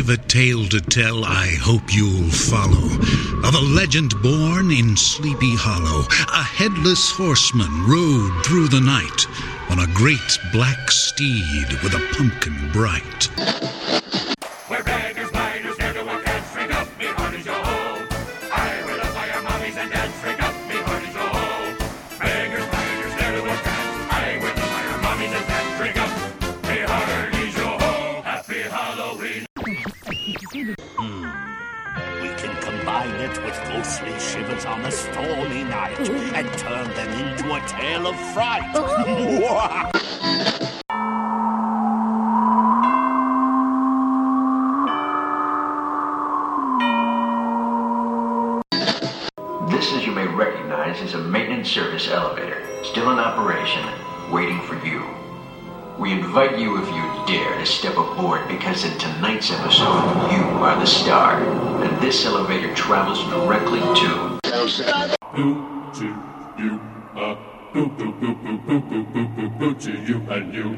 I've a tale to tell I hope you'll follow. Of a legend born in Sleepy Hollow, a headless horseman rode through the night on a great black steed with a pumpkin bright. you if you dare to step aboard because in tonight's episode, you are the star. And this elevator travels directly to... To you to you and you?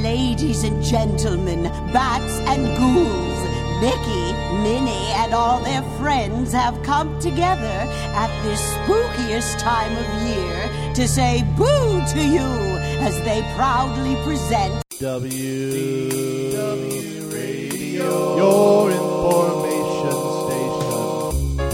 Ladies and gentlemen, bats and ghouls, Mickey, Minnie, and all their friends have come together at this spookiest time of year to say boo to you as they proudly present W W Radio, your information station.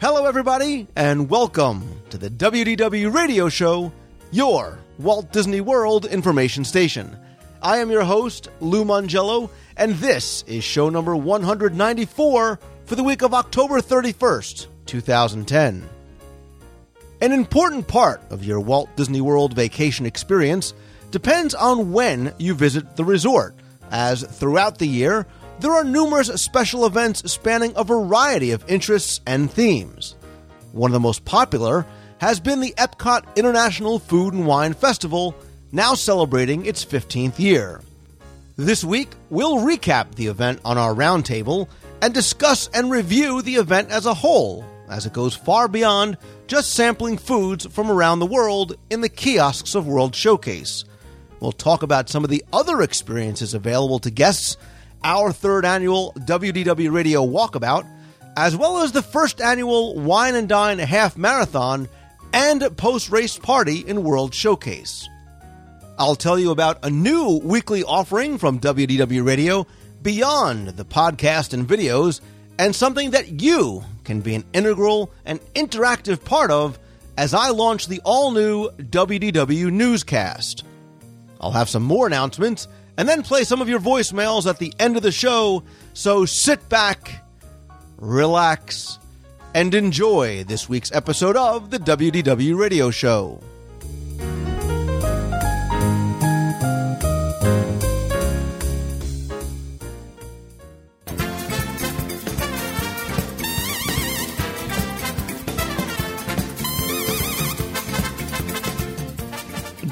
Hello, everybody, and welcome to the WDW Radio Show, your Walt Disney World information station. I am your host, Lou Mongello, and this is show number 194 for the week of October 31st, 2010. An important part of your Walt Disney World vacation experience depends on when you visit the resort, as throughout the year, there are numerous special events spanning a variety of interests and themes. One of the most popular has been the Epcot International Food and Wine Festival, now celebrating its 15th year. This week, we'll recap the event on our roundtable and discuss and review the event as a whole, as it goes far beyond just sampling foods from around the world in the kiosks of World Showcase. We'll talk about some of the other experiences available to guests, our third annual WDW Radio Walkabout, as well as the first annual Wine and Dine Half Marathon and post race party in World Showcase. I'll tell you about a new weekly offering from WDW Radio beyond the podcast and videos, and something that you can be an integral and interactive part of as I launch the all new WDW Newscast. I'll have some more announcements and then play some of your voicemails at the end of the show, so sit back, relax, and enjoy this week's episode of the WDW Radio Show.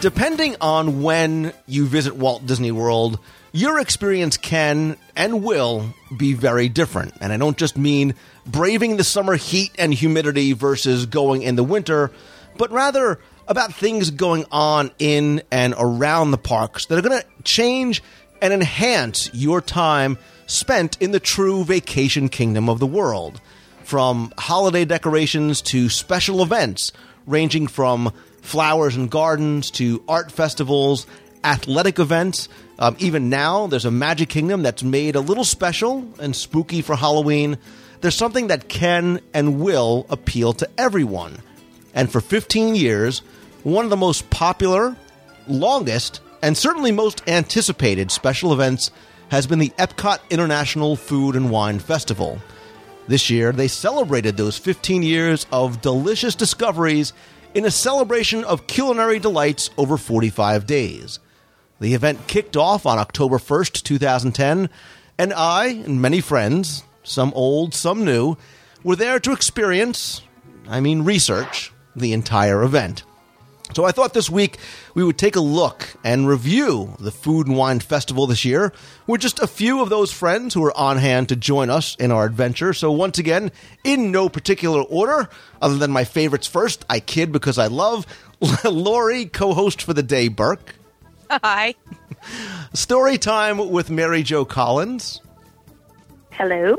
Depending on when you visit Walt Disney World, your experience can and will be very different. And I don't just mean braving the summer heat and humidity versus going in the winter, but rather about things going on in and around the parks that are going to change and enhance your time spent in the true vacation kingdom of the world. From holiday decorations to special events, ranging from flowers and gardens to art festivals, athletic events. Um, even now, there's a Magic Kingdom that's made a little special and spooky for Halloween. There's something that can and will appeal to everyone. And for 15 years, one of the most popular, longest, and certainly most anticipated special events has been the Epcot International Food and Wine Festival. This year, they celebrated those 15 years of delicious discoveries in a celebration of culinary delights over 45 days. The event kicked off on October 1st, 2010, and I and many friends, some old, some new, were there to experience, I mean research, the entire event. So I thought this week we would take a look and review the Food and Wine Festival this year with just a few of those friends who are on hand to join us in our adventure. So once again, in no particular order, other than my favorites first, I kid because I love Lori, co-host for the day, Burke. Hi. Story time with Mary Jo Collins. Hello.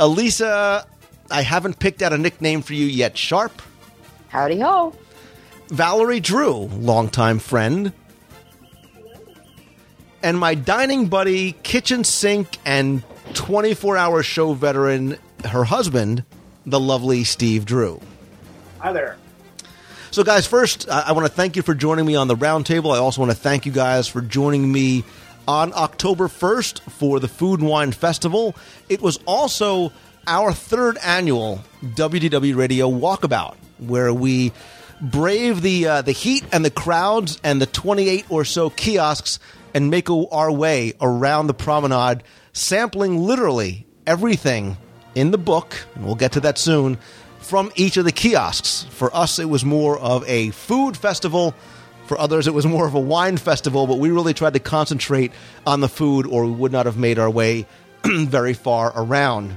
Elisa, I haven't picked out a nickname for you yet. Sharp. Howdy ho. Valerie Drew, longtime friend. And my dining buddy, kitchen sink, and 24 hour show veteran, her husband, the lovely Steve Drew. Hi there. So, guys, first, I, I want to thank you for joining me on the roundtable. I also want to thank you guys for joining me on October 1st for the Food and Wine Festival. It was also our third annual WDW Radio Walkabout, where we brave the uh, the heat and the crowds and the 28 or so kiosks and make our way around the promenade, sampling literally everything in the book, and we'll get to that soon, from each of the kiosks. For us, it was more of a food festival. For others, it was more of a wine festival, but we really tried to concentrate on the food, or we would not have made our way very far around.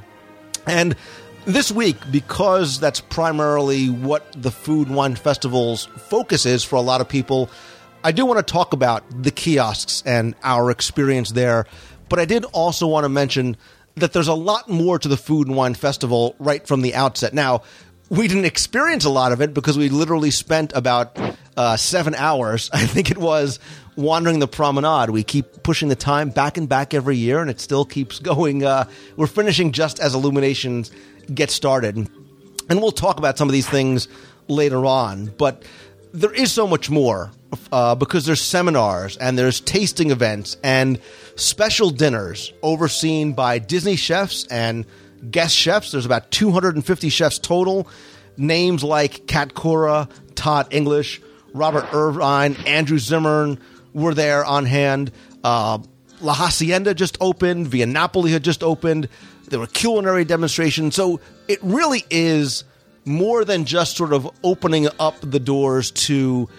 And this week, because that's primarily what the Food and Wine Festival's focus is for a lot of people, I do want to talk about the kiosks and our experience there. But I did also want to mention that there's a lot more to the Food and Wine Festival right from the outset. Now, we didn't experience a lot of it because we literally spent about uh, seven hours, I think it was, wandering the promenade. We keep pushing the time back and back every year, and it still keeps going. Uh, we're finishing just as Illuminations get started. And we'll talk about some of these things later on. But there is so much more uh, because there's seminars and there's tasting events and special dinners overseen by Disney chefs and guest chefs. There's about 250 chefs total. Names like Cat Cora, Todd English, Robert Irvine, Andrew Zimmern were there on hand. Uh, La Hacienda just opened. Via Napoli had just opened. There were culinary demonstrations. So it really is more than just sort of opening up the doors to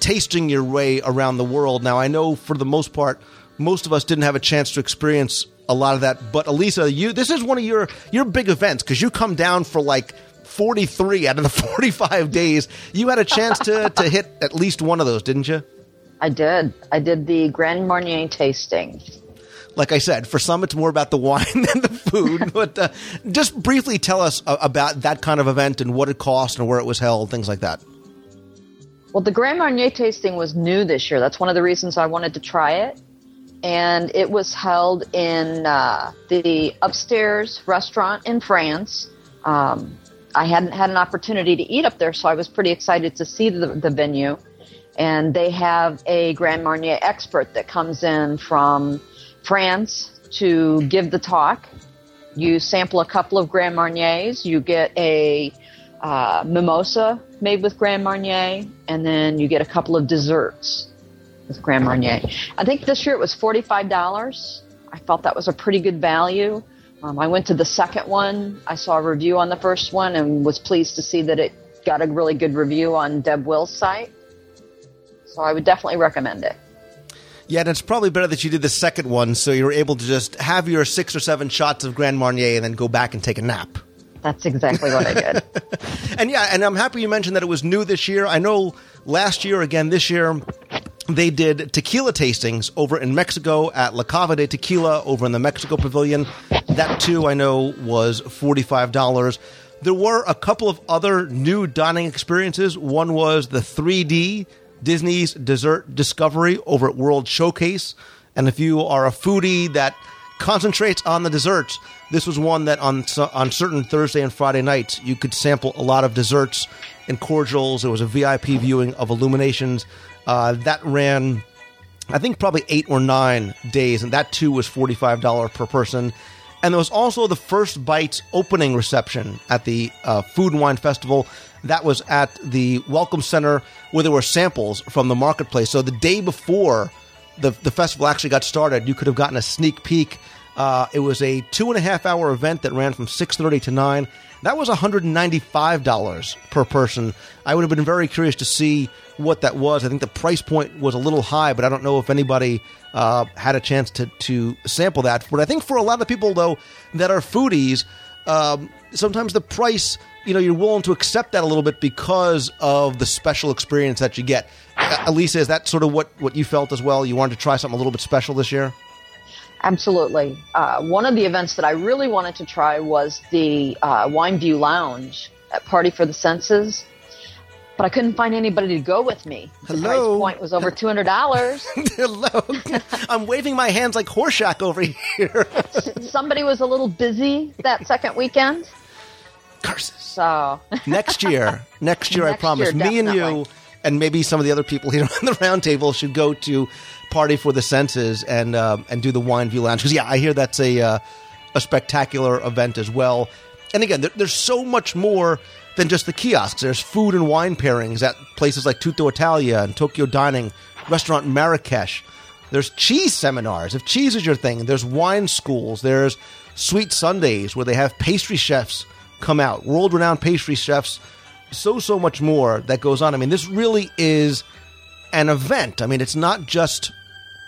tasting your way around the world. Now, I know for the most part, most of us didn't have a chance to experience a lot of that. But Elisa, you this is one of your your big events because you come down for like 43 out of the 45 days. You had a chance to to hit at least one of those, didn't you? I did. I did the Grand Marnier tasting. Like I said, for some it's more about the wine than the food. but uh, just briefly tell us uh, about that kind of event and what it cost and where it was held, things like that. Well, the Grand Marnier tasting was new this year. That's one of the reasons I wanted to try it. And it was held in uh, the upstairs restaurant in France. Um, I hadn't had an opportunity to eat up there, so I was pretty excited to see the, the venue. And they have a Grand Marnier expert that comes in from France to give the talk. You sample a couple of Grand Marniers, you get a uh, mimosa made with Grand Marnier, and then you get a couple of desserts with Grand Marnier. I think this year it was $45. I felt that was a pretty good value. Um, I went to the second one. I saw a review on the first one and was pleased to see that it got a really good review on Deb Wills' site. So I would definitely recommend it. Yeah, and it's probably better that you did the second one so you were able to just have your six or seven shots of Grand Marnier and then go back and take a nap. That's exactly what I did. and yeah, and I'm happy you mentioned that it was new this year. I know last year, again this year, they did tequila tastings over in Mexico at La Cava de Tequila over in the Mexico Pavilion. That too, I know, was $45. There were a couple of other new dining experiences. One was the 3D Disney's Dessert Discovery over at World Showcase. And if you are a foodie that concentrates on the desserts, this was one that on on certain Thursday and Friday nights you could sample a lot of desserts and cordials. There was a VIP viewing of Illuminations uh, that ran, I think, probably eight or nine days, and that too was forty five dollar per person. And there was also the First Bites opening reception at the uh, Food and Wine Festival. That was at the Welcome Center where there were samples from the marketplace. So the day before the, the festival actually got started, you could have gotten a sneak peek. Uh, it was a two and a half hour event that ran from 6.30 to 9. That was $195 per person. I would have been very curious to see what that was. I think the price point was a little high, but I don't know if anybody uh, had a chance to, to sample that. But I think for a lot of people, though, that are foodies, um, sometimes the price, you know, you're willing to accept that a little bit because of the special experience that you get. Elisa, is that sort of what, what you felt as well? You wanted to try something a little bit special this year? Absolutely. Uh, one of the events that I really wanted to try was the uh, Wine View Lounge at Party for the Senses, but I couldn't find anybody to go with me. The Hello? price point was over two hundred dollars. Hello. I'm waving my hands like Horshack over here. Somebody was a little busy that second weekend, Curses. so Next year, next year, I promise. year, Me and you, and maybe some of the other people here on the round table should go to Party for the Senses and uh, and do the Wine View Lounge because yeah, I hear that's a uh, a spectacular event as well. And again, there, there's so much more than just the kiosks. There's food and wine pairings at places like Tutto Italia and Tokyo Dining, restaurant Marrakesh. There's cheese seminars. If cheese is your thing, there's wine schools. There's sweet Sundays where they have pastry chefs come out, world renowned pastry chefs. So, so much more that goes on. I mean, this really is an event. I mean, it's not just,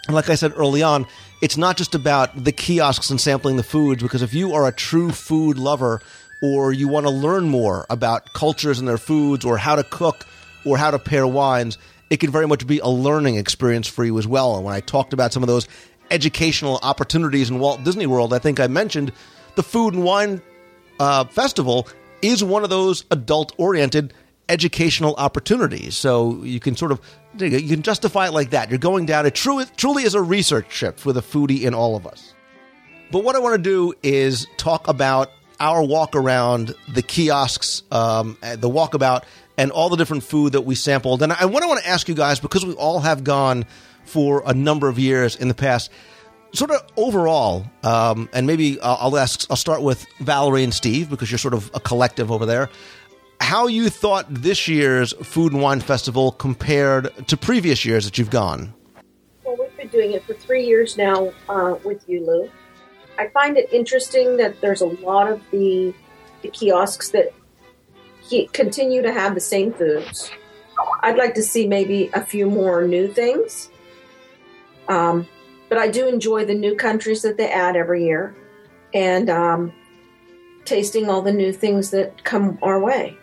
like I said early on, it's not just about the kiosks and sampling the foods, because if you are a true food lover or you want to learn more about cultures and their foods or how to cook or how to pair wines, it can very much be a learning experience for you as well. And when I talked about some of those educational opportunities in Walt Disney World, I think I mentioned the Food and Wine uh, Festival is one of those adult oriented educational opportunities. So you can sort of you can justify it like that. You're going down. It truly, truly is a research trip for the foodie in all of us. But what I want to do is talk about our walk around the kiosks, um, the walkabout, and all the different food that we sampled. And I, what I want to ask you guys, because we all have gone for a number of years in the past, sort of overall, um, and maybe I'll, ask. I'll start with Valerie and Steve because you're sort of a collective over there. How you thought this year's Food and Wine Festival compared to previous years that you've gone? Well, we've been doing it for three years now uh, with you, Lou. I find it interesting that there's a lot of the, the kiosks that he, continue to have the same foods. I'd like to see maybe a few more new things. Um, but I do enjoy the new countries that they add every year and um, tasting all the new things that come our way.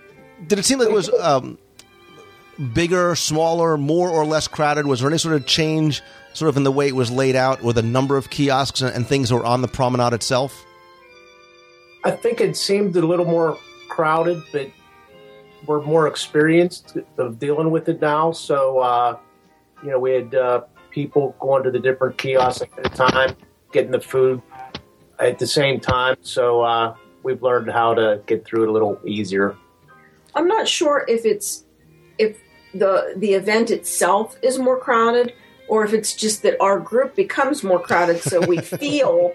Did it seem like it was um, bigger, smaller, more or less crowded? Was there any sort of change, sort of in the way it was laid out, or the number of kiosks and, and things that were on the promenade itself? I think it seemed a little more crowded, but we're more experienced of dealing with it now. So, uh, you know, we had uh, people going to the different kiosks at a time, getting the food at the same time. So uh, we've learned how to get through it a little easier. I'm not sure if it's if the the event itself is more crowded or if it's just that our group becomes more crowded so we feel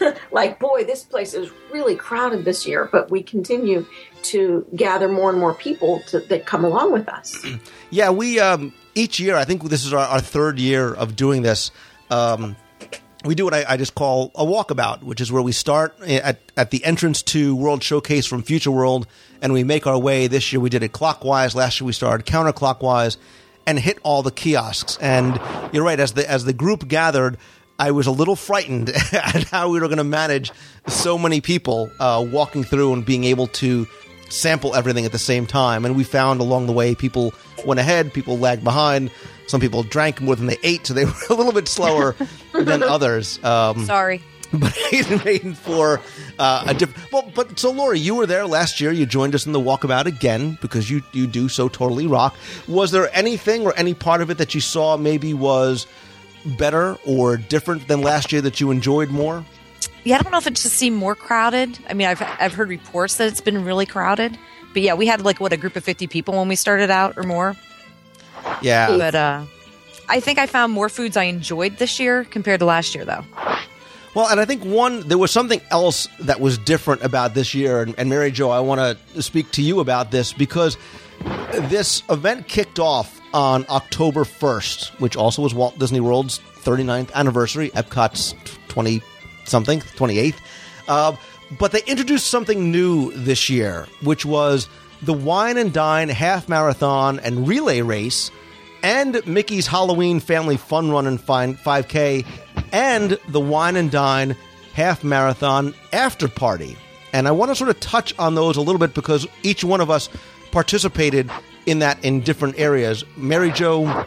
like boy this place is really crowded this year but we continue to gather more and more people to, that come along with us Yeah, we um, each year. I think this is our, our third year of doing this. Um, we do what I, I just call a walkabout, which is where we start at, at the entrance to World Showcase from Future World, and we make our way. This year we did it clockwise. Last year we started counterclockwise, and hit all the kiosks. And you're right, as the as the group gathered. I was a little frightened at how we were going to manage so many people uh, walking through and being able to sample everything at the same time. And we found along the way people went ahead, people lagged behind. Some people drank more than they ate, so they were a little bit slower than others. Um, Sorry. but it made for uh, a different. Well, but so Lori, you were there last year. You joined us in the walkabout again because you you do so totally rock. Was there anything or any part of it that you saw maybe was better or different than last year that you enjoyed more? Yeah, I don't know if it just seemed more crowded. I mean, I've I've heard reports that it's been really crowded, but yeah, we had like what a group of fifty people when we started out or more. Yeah, But uh, I think I found more foods I enjoyed this year compared to last year, though. Well, and I think one there was something else that was different about this year, and, and Mary Jo, I want to speak to you about this because this event kicked off on October first, which also was Walt Disney World's 39th anniversary, Epcot's 20 something, 28th. Uh, but they introduced something new this year, which was the Wine and Dine half marathon and relay race and Mickey's Halloween Family Fun Run and Fine 5K, and the Wine and Dine Half Marathon After Party. And I want to sort of touch on those a little bit because each one of us participated in that in different areas. Mary Jo,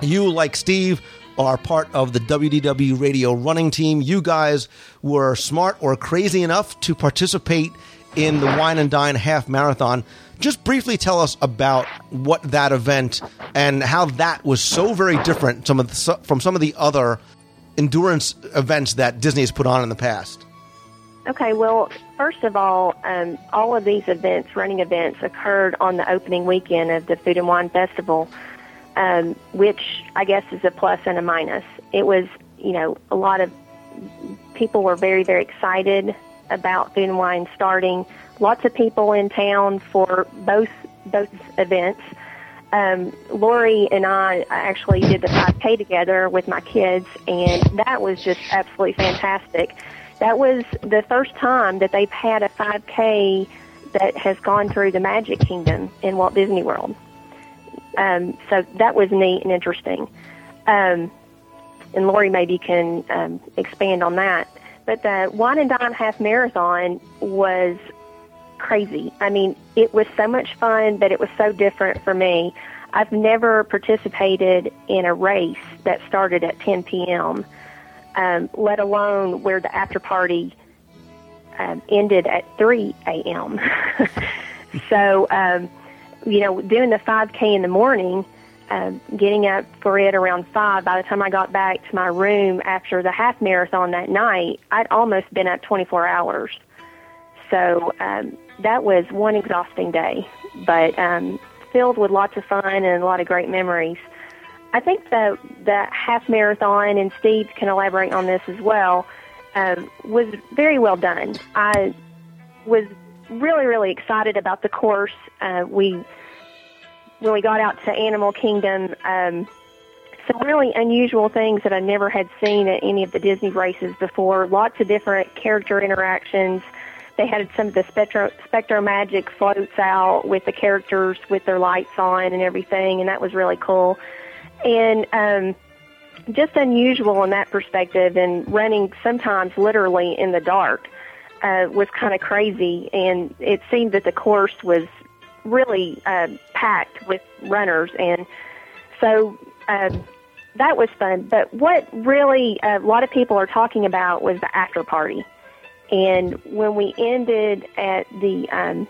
you, like Steve, are part of the WDW radio running team. You guys were smart or crazy enough to participate in the Wine and Dine half marathon. Just briefly tell us about what that event and how that was so very different some the, from some of the other endurance events that Disney has put on in the past. Okay, well, first of all, um, all of these events, running events, occurred on the opening weekend of the Food and Wine Festival, um, which I guess is a plus and a minus. It was, you know, a lot of people were very, very excited about Food and Wine starting. Lots of people in town for both both events. Um, Lori and I actually did the 5K together with my kids, and that was just absolutely fantastic. That was the first time that they've had a 5K that has gone through the Magic Kingdom in Walt Disney World. Um, so that was neat and interesting. Um, and Lori maybe can um, expand on that. But the Wine and Dine Half Marathon was crazy. I mean, it was so much fun, but it was so different for me. I've never participated in a race that started at 10 p.m., um, let alone where the after party um, ended at 3 a.m. so, um, you know, doing the 5K in the morning, uh, getting up for it around 5, by the time I got back to my room after the half marathon that night, I'd almost been up 24 hours. So um, that was one exhausting day, but um, filled with lots of fun and a lot of great memories. I think the the half marathon, and Steve can elaborate on this as well, um, was very well done. I was really really excited about the course. Uh, we when we got out to Animal Kingdom, um, some really unusual things that I never had seen at any of the Disney races before. Lots of different character interactions. They had some of the spectro, SpectroMagic floats out with the characters with their lights on and everything, and that was really cool. And um, just unusual in that perspective, and running sometimes literally in the dark uh, was kind of crazy. And it seemed that the course was really uh, packed with runners, and so um, that was fun. But what really uh, a lot of people are talking about was the after party, and when we ended at the um,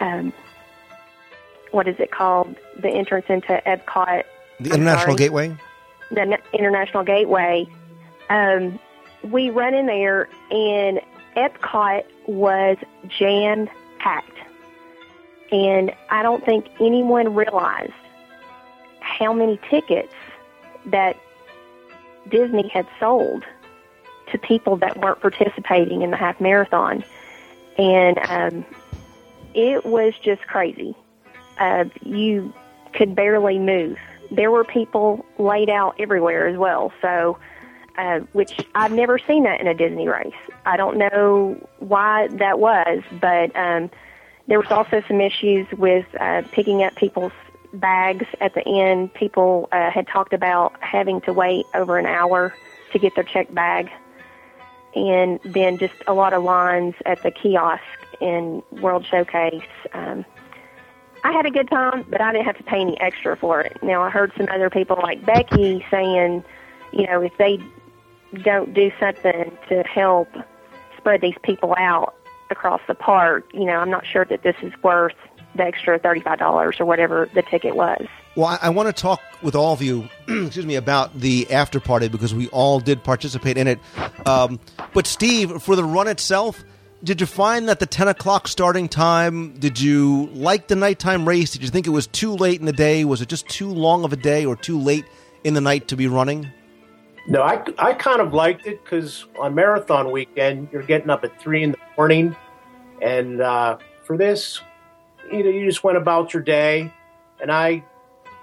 um, what is it called? The entrance into Epcot, The I'm International sorry. Gateway? the N- International Gateway. Um, we run in there, and Epcot was jam packed. And I don't think anyone realized how many tickets that Disney had sold to people that weren't participating in the half marathon. And um, it was just crazy. Uh, you could barely move. There were people laid out everywhere as well. So, uh, which I've never seen that in a Disney race. I don't know why that was, but um, there was also some issues with uh, picking up people's bags at the end. People uh, had talked about having to wait over an hour to get their checked bag, and then just a lot of lines at the kiosk in World Showcase. Um, I had a good time, but I didn't have to pay any extra for it. Now I heard some other people like Becky saying, you know, if they don't do something to help spread these people out across the park, you know, I'm not sure that this is worth the extra thirty-five dollars or whatever the ticket was. Well, I, I want to talk with all of you, excuse me, about the after party because we all did participate in it. Um, but Steve, for the run itself, did you find that the ten o'clock starting time? Did you like the nighttime race? Did you think it was too late in the day? Was it just too long of a day or too late in the night to be running? No, I, I kind of liked it because on marathon weekend, you're getting up at three in the morning. And uh, for this, you know, you just went about your day. And I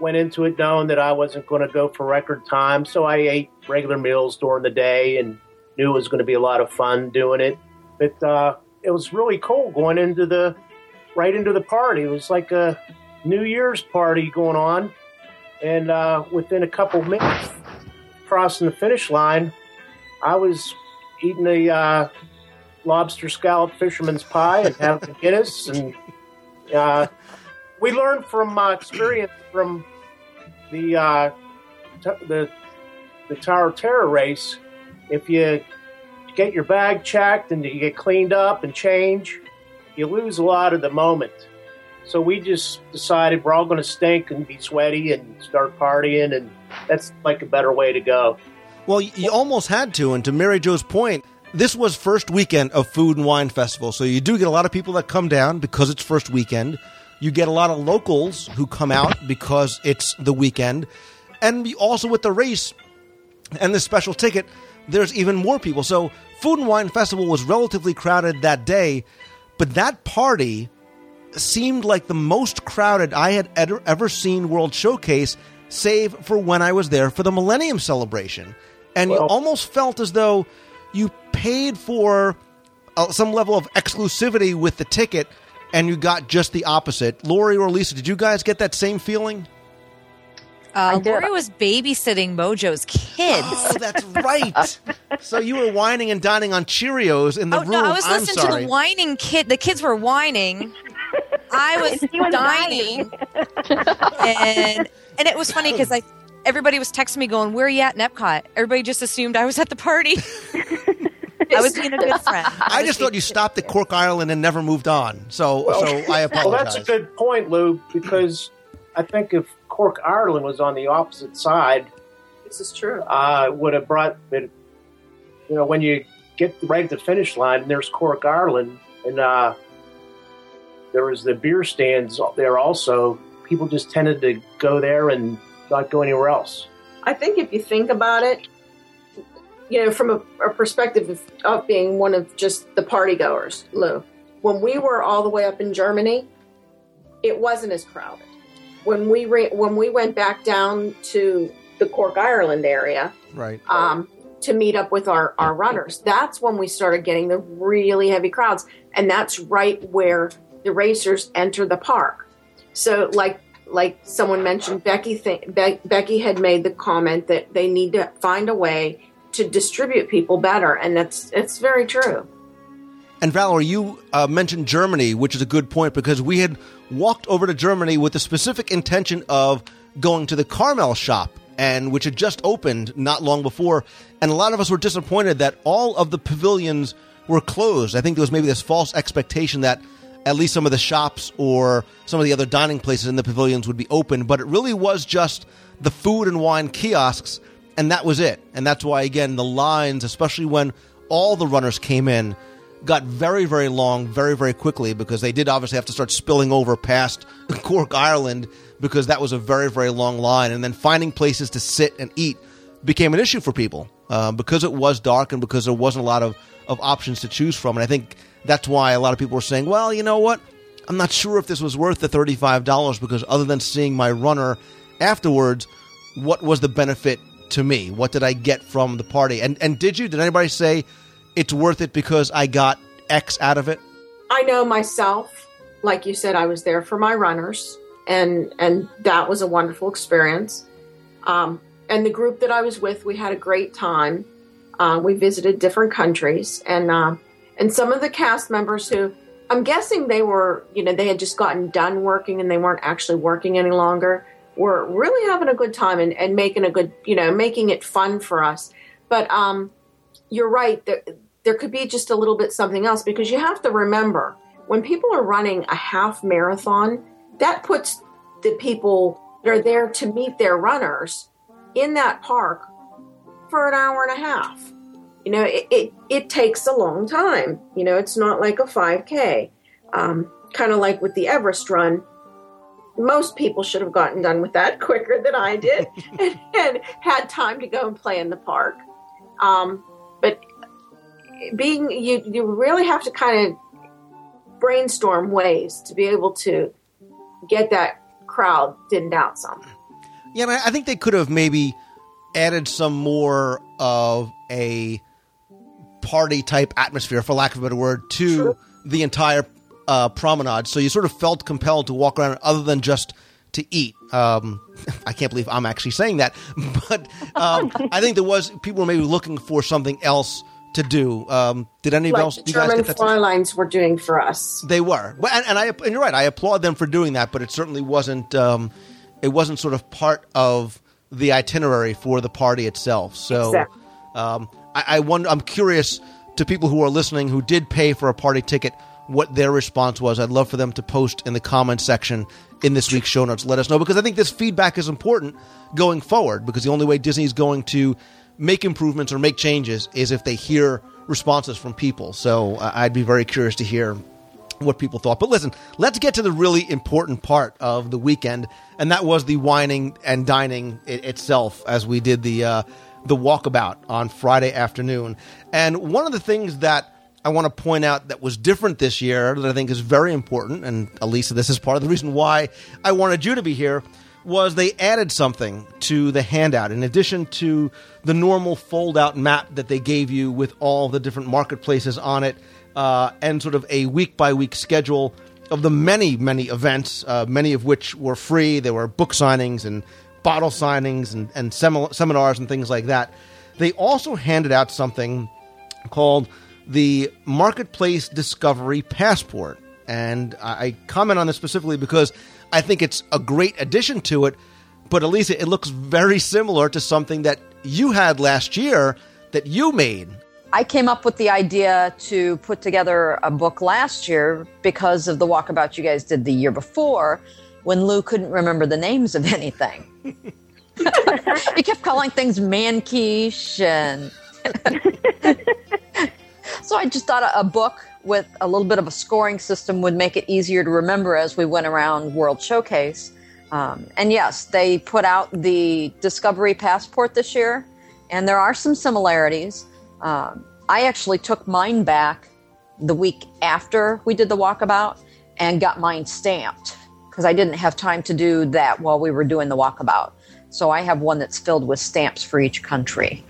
went into it knowing that I wasn't going to go for record time. So I ate regular meals during the day and knew it was going to be a lot of fun doing it. But uh, it was really cool going into the right into the party. It was like a New Year's party going on. And uh, within a couple minutes, crossing the finish line, I was eating a uh, lobster scallop fisherman's pie and having Guinness, and uh, we learned from uh, experience from the uh, t- the the Tower of Terror race, if you get your bag checked and you get cleaned up and change, you lose a lot of the moment. So we just decided we're all going to stink and be sweaty and start partying, and that's like a better way to go. Well, you almost had to, and to Mary Jo's point, this was first weekend of Food and Wine Festival, so you do get a lot of people that come down because it's first weekend. You get a lot of locals who come out because it's the weekend, and also with the race and the special ticket, there's even more people. So Food and Wine Festival was relatively crowded that day, but that party seemed like the most crowded I had ever, seen World Showcase, save for when I was there for the Millennium Celebration. And you almost felt as though you paid for uh, some level of exclusivity with the ticket and you got just the opposite. Lori or Lisa, did you guys get that same feeling? Uh. Lori was babysitting Mojo's kids. Oh, that's right. so you were whining and dining on Cheerios in the Oh room. no, I was I'm listening sorry. to the whining kid. The kids were whining. I was, She was dining, and and it was funny because I everybody was texting me going, "Where are you at in Epcot?" Everybody just assumed I was at the party. I was being a good friend. I just thought you stopped at Cork, Ireland and never moved on. So, so I apologize. Well, that's a good point, Lou, because I think if Cork, Ireland was on the opposite side, This is true. uh, would have brought it. You know, when you get right at the finish line, and there's Cork, Ireland, and uh, there was the beer stands there also. People just tended to go there and not go anywhere else. I think if you think about it, you know, from a, a perspective of, of being one of just the party goers, Lou, when we were all the way up in Germany, it wasn't as crowded. When we re- when we went back down to the Cork, Ireland area right. um, to meet up with our, our runners, that's when we started getting the really heavy crowds. And that's right where the racers enter the park. So, like like someone mentioned, Becky th- Be- Becky had made the comment that they need to find a way to distribute people better, and that's it's very true. And Valerie, you uh, mentioned Germany, which is a good point because we had walked over to Germany with the specific intention of going to the Carmel shop, and which had just opened not long before. And a lot of us were disappointed that all of the pavilions were closed. I think there was maybe this false expectation that at least some of the shops or some of the other dining places in the pavilions would be open, but it really was just the food and wine kiosks, and that was it. And that's why, again, the lines, especially when all the runners came in, got very, very long very, very quickly because they did obviously have to start spilling over past Cork, Ireland, because that was a very, very long line. And then finding places to sit and eat became an issue for people uh, because it was dark and because there wasn't a lot of, of options to choose from. And I think that's why a lot of people were saying, well, you know what? I'm not sure if this was worth the $35 because other than seeing my runner afterwards, what was the benefit to me? What did I get from the party? And and did you? Did anybody say it's worth it because I got X out of it? I know myself, like you said, I was there for my runners, and and that was a wonderful experience. Um, and the group that I was with, we had a great time. Uh, we visited different countries, and uh, and some of the cast members who I'm guessing they were, you know, they had just gotten done working and they weren't actually working any longer, were really having a good time and, and making a good, you know, making it fun for us. But um, you're right. There, there could be just a little bit something else because you have to remember when people are running a half marathon, that puts the people that are there to meet their runners in that park for an hour and a half. You know, it, it, it takes a long time. You know, it's not like a 5K. Um, kind of like with the Everest run, most people should have gotten done with that quicker than I did and, and had time to go and play in the park. Um, but being you, you really have to kind of brainstorm ways to be able to get that crowd thinned out some. Yeah, and I, I think they could have maybe added some more of a party type atmosphere, for lack of a better word, to the entire uh, promenade. So you sort of felt compelled to walk around other than just to eat. Um, I can't believe I'm actually saying that, but um, I think there was people were maybe looking for something else to do. Um, did any Like else? the do you guys German get that sense? fly lines were doing for us. They were, well, and, and I and you're right. I applaud them for doing that, but it certainly wasn't. Um, it wasn't sort of part of the itinerary for the party itself. So, Exactly. um, I, I wonder. I'm curious to people who are listening who did pay for a party ticket what their response was. I'd love for them to post in the comment section in this week's show notes. Let us know because I think this feedback is important going forward. Because the only way Disney's going to make improvements or make changes is if they hear responses from people. So uh, I'd be very curious to hear what people thought. But listen, let's get to the really important part of the weekend, and that was the whining and dining i- itself as we did the uh, the walkabout on Friday afternoon. And one of the things that I want to point out that was different this year that I think is very important, and Elisa, this is part of the reason why I wanted you to be here, was they added something to the handout. In addition to the normal fold out map that they gave you with all the different marketplaces on it, uh, and sort of a week by week schedule of the many, many events, uh, many of which were free. There were book signings and bottle signings and, and semi- seminars and things like that. They also handed out something called the Marketplace Discovery Passport. And I I comment on this specifically because I think it's a great addition to it. But Elisa, it looks very similar to something that you had last year that you made. I came up with the idea to put together a book last year because of the walkabout you guys did the year before when Lou couldn't remember the names of anything. he kept calling things man and so I just thought a, book with a little bit of a scoring system would make it easier to remember as we went around World Showcase. Um, and yes, they put out the Discovery Passport this year, and there are some similarities. Um, I actually took mine back the week after we did the walkabout and got mine stamped because I didn't have time to do that while we were doing the walkabout. So I have one that's filled with stamps for each country.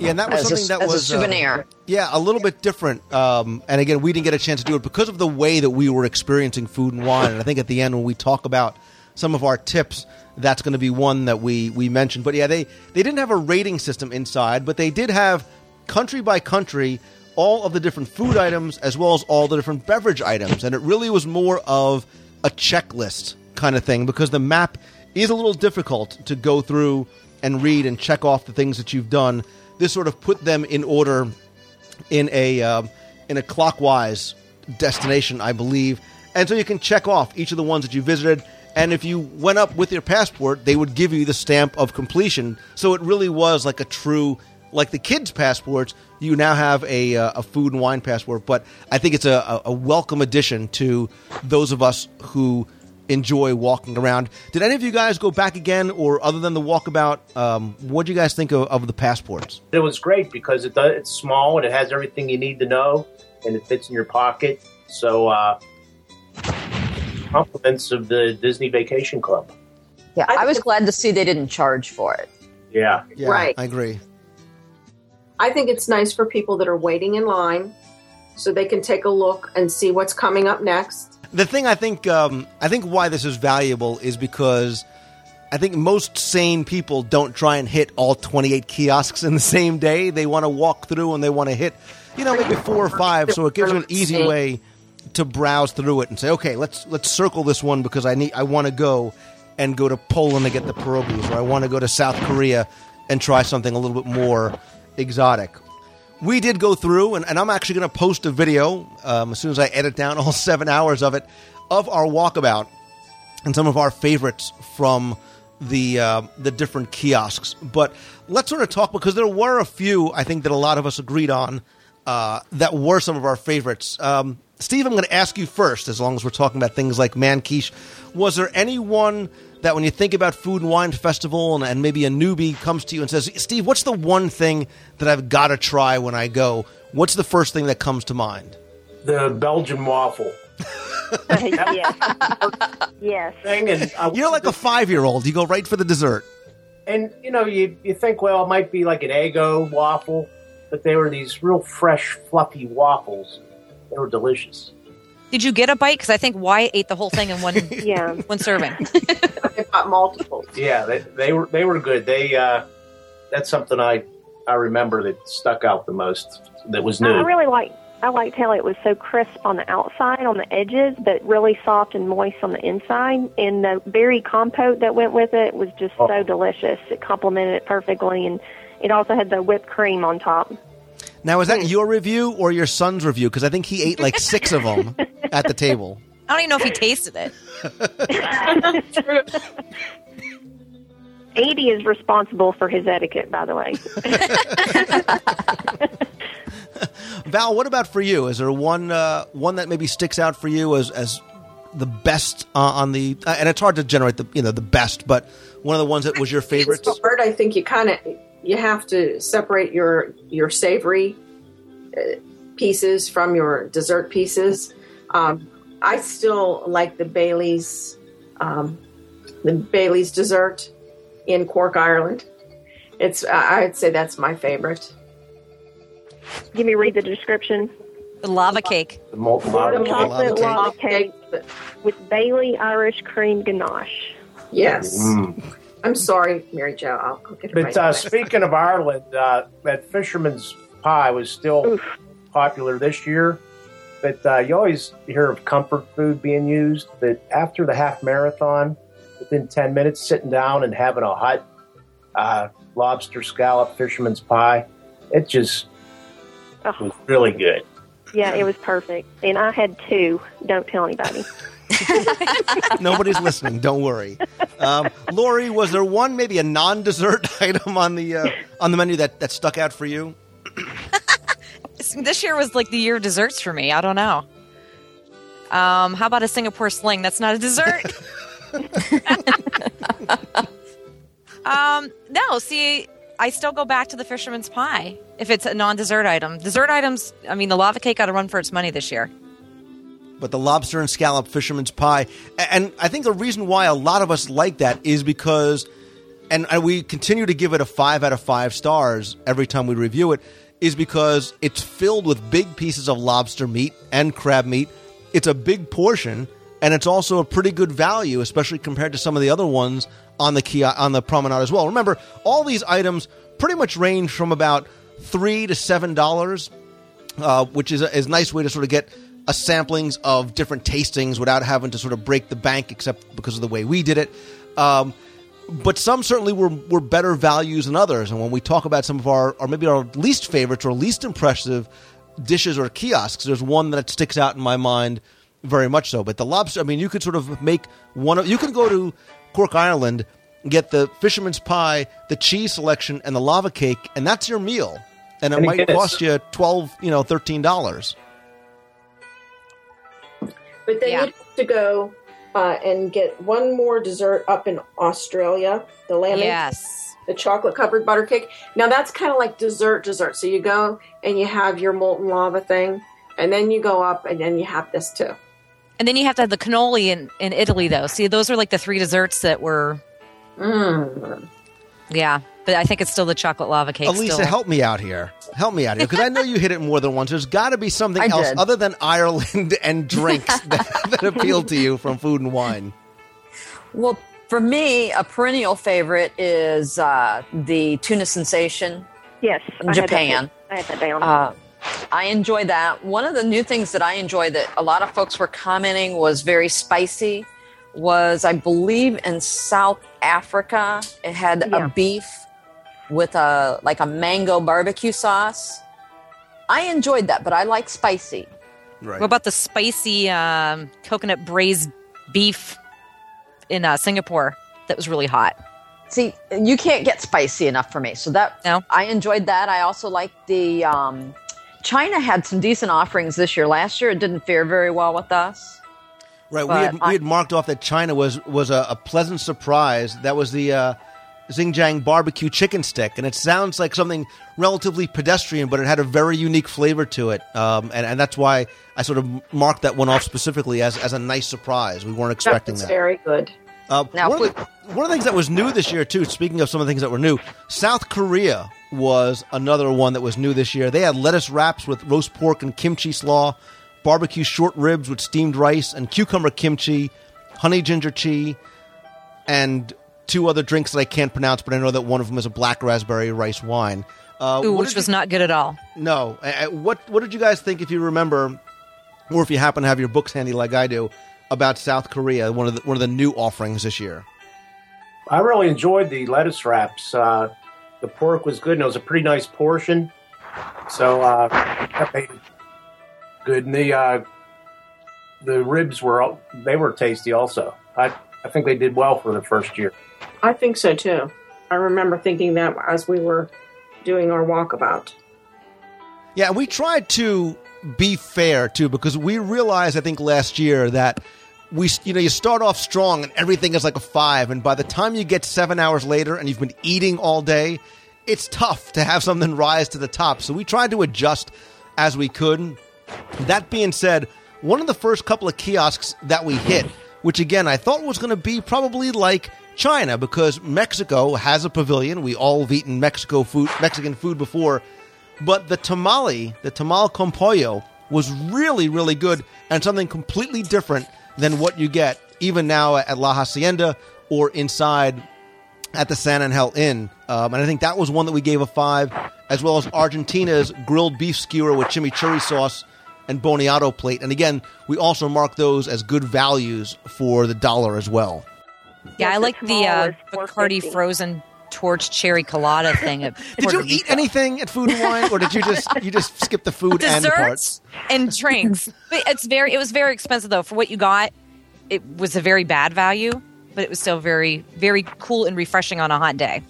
Yeah, and that was As a- something that was a uh, souvenir. yeah, a little bit different. Um, and again, we didn't get a chance to do it because of the way that we were experiencing food and wine. And I think at the end, when we talk about some of our tips, that's going to be one that we we mentioned. But yeah, they they didn't have a rating system inside, but they did have country by country all of the different food items as well as all the different beverage items, and it really was more of a checklist kind of thing because the map is a little difficult to go through and read and check off the things that you've done. This sort of put them in order in a um, in a clockwise destination, I believe, and so you can check off each of the ones that you visited. And if you went up with your passport, they would give you the stamp of completion. So it really was like a true, like the kids' passports. You now have a uh, a food and wine passport, but I think it's a, a welcome addition to those of us who enjoy walking around. Did any of you guys go back again, or other than the walkabout, um, what do you guys think of, of the passports? It was great because it does, it's small and it has everything you need to know, and it fits in your pocket. So, uh, compliments of the Disney Vacation Club. Yeah, I, was glad to see they didn't charge for it. Yeah, Yeah, Right. I agree. I think it's nice for people that are waiting in line so they can take a look and see what's coming up next. The thing I think um, I think why this is valuable is because I think most sane people don't try and hit all 28 kiosks in the same day. They want to walk through and they want to hit, you know, maybe four or five. So it gives you an easy way to browse through it and say, okay, let's let's circle this one because I need I want to go and go to Poland to get the pierogies, or I want to go to South Korea and try something a little bit more exotic. We did go through, and, and I'm actually going to post a video um, as soon as I edit down all seven hours of it of our walkabout and some of our favorites from the uh, the different kiosks. But let's sort of talk because there were a few I think that a lot of us agreed on uh, that were some of our favorites. Um, Steve, I'm going to ask you first, as long as we're talking about things like Man Quiche. Was there anyone that when you think about Food and Wine Festival and, and maybe a newbie comes to you and says, Steve, what's the one thing that I've got to try when I go? What's the first thing that comes to mind? the Belgian waffle yes. yes. thing, and I, You're like a five year old. You go right for the dessert. and you know you you think well it might be like an Eggo waffle, but they were these real fresh, fluffy waffles. They were delicious. Did you get a bite? Because I think Wyatt ate the whole thing in one Yeah. one serving. I've got multiples. Yeah, they, they were they were good. They uh, that's something I I remember that stuck out the most. That was new. I really like I liked how it was so crisp on the outside, on the edges, but really soft and moist on the inside. And the berry compote that went with it was just Oh. so delicious. It complemented it perfectly, and it also had the whipped cream on top. Now, is that your review or your son's review? Because I think he ate like six of them at the table. I don't even know if he tasted it. Andy is responsible for his etiquette, by the way. Val, what about for you? Is there one uh, one that maybe sticks out for you as as the best uh, on the? Uh, and it's hard to generate the you know the best, but one of the ones that was your favorite. It's hard. I think you kind of you have to separate your your savory uh, pieces from your dessert pieces. Um, I still like the Bailey's um, the Bailey's dessert in Cork, Ireland. It's I- I'd say that's my favorite. Give me read the description. The lava cake. The molten The lava cake. chocolate cake. lava cake with Bailey Irish cream ganache. Yes. Mm. I'm sorry, Mary Jo. I'll, I'll get it But right. uh, speaking of Ireland, uh, that fisherman's pie was still popular this year. But uh, you always hear of comfort food being used. But after the half marathon, within 10 minutes, sitting down and having a hot uh, lobster scallop fisherman's pie, it just Oh, was really good. yeah, it was perfect. And I had two. Don't tell anybody. Nobody's listening. Don't worry. Um, Lori, was there one maybe a non-dessert item on the uh, on the menu that, that stuck out for you? This year was like the year of desserts for me. I don't know. Um, how about a Singapore sling? That's not a dessert. um, no, see, I still go back to the fisherman's pie if it's a non-dessert item. Dessert items, I mean, the lava cake got to run for its money this year. But the lobster and scallop fisherman's pie. And I think the reason why a lot of us like that is because, and, we continue to give it a five out of five stars every time we review it, is because it's filled with big pieces of lobster meat and crab meat. It's a big portion, and it's also a pretty good value, especially compared to some of the other ones on the key on the promenade as well. Remember, all these items pretty much range from about three to seven dollars uh, which is a, is a nice way to sort of get a samplings of different tastings without having to sort of break the bank, except because of the way we did it. Um, but some certainly were, were better values than others. And when we talk about some of our, or maybe our least favorites or least impressive dishes or kiosks, there's one that sticks out in my mind very much so. But the lobster, I mean, you could sort of make one of, you can go to Cork, Ireland, get the fisherman's pie, the cheese selection, and the lava cake, and that's your meal. And it And might is. cost you twelve, you know, thirteen dollars. But then Yeah. you have to go uh, and get one more dessert up in Australia, the lamb, Yes. the chocolate covered butter cake. Now that's kind of like dessert, dessert. So you go and you have your molten lava thing, and then you go up and then you have this too. And then you have to have the cannoli in, in Italy, though. See, those are like the three desserts that were, Mm. yeah. But I think it's still the chocolate lava cake. Elisa, still. help me out here. Help me out here because I know you hit it more than once. There's got to be something I else did. other than Ireland and drinks that, that appeal to you from food and wine. Well, for me, a perennial favorite is uh, the tuna sensation Yes, in I had that Japan. I had that down. Uh, I enjoy that. One of the new things that I enjoy that a lot of folks were commenting was very spicy. Was I believe in South Africa? It had Yeah. a beef with a like a mango barbecue sauce. I enjoyed that, but I like spicy. Right. What about the spicy um, coconut braised beef in uh, Singapore that was really hot? See, you can't get spicy enough for me. So that No. I enjoyed that. I also liked the um, China had some decent offerings this year. Last year it didn't fare very well with us. Right. We had, I- we had marked off that China was was a, a pleasant surprise. That was the uh, Xinjiang barbecue chicken stick, and it sounds like something relatively pedestrian, but it had a very unique flavor to it, um, and and that's why I sort of marked that one off specifically as as a nice surprise. We weren't expecting That's that. very good. Uh, Now, one, of the, one of the things that was new this year, too, speaking of some of the things that were new, South Korea was another one that was new this year. They had lettuce wraps with roast pork and kimchi slaw, barbecue short ribs with steamed rice, and cucumber kimchi, honey ginger chi, and two other drinks that I can't pronounce, but I know that one of them is a black raspberry rice wine. Uh, Ooh, which did was you- not good at all. No. Uh, what What did you guys think, if you remember, or if you happen to have your books handy like I do, about South Korea? One of the one of the new offerings this year. I really enjoyed the lettuce wraps. Uh, the pork was good, and it was a pretty nice portion. So uh, that made it good. And the uh, the ribs were they were tasty also. I I think they did well for the first year. I think so too. I remember thinking that as we were doing our walkabout. Yeah, we tried to be fair too because we realized I think last year that we you know you start off strong and everything is like a 5 and by the time you get 7 hours later and you've been eating all day, it's tough to have something rise to the top. So we tried to adjust as we could. That being said, one of the first couple of kiosks that we hit, which again I thought was going to be probably like China because Mexico has a pavilion. We all have eaten Mexico food, Mexican food before, but the tamale, the tamal con pollo, was really really good and something completely different than what you get even now at La Hacienda or inside at the San Angel Inn. Um, and I think that was one that we gave a five, as well as Argentina's grilled beef skewer with chimichurri sauce and boniato plate. And again, we also mark those as good values for the dollar as well. Yeah, I like the the uh, small is Bacardi frozen torch cherry colada thing. At Did Puerto you eat anything at Food and Wine, or did you just you just skip the food and parts? desserts and drinks. But it's very it was very expensive though for what you got. It was a very bad value, but it was still very very cool and refreshing on a hot day.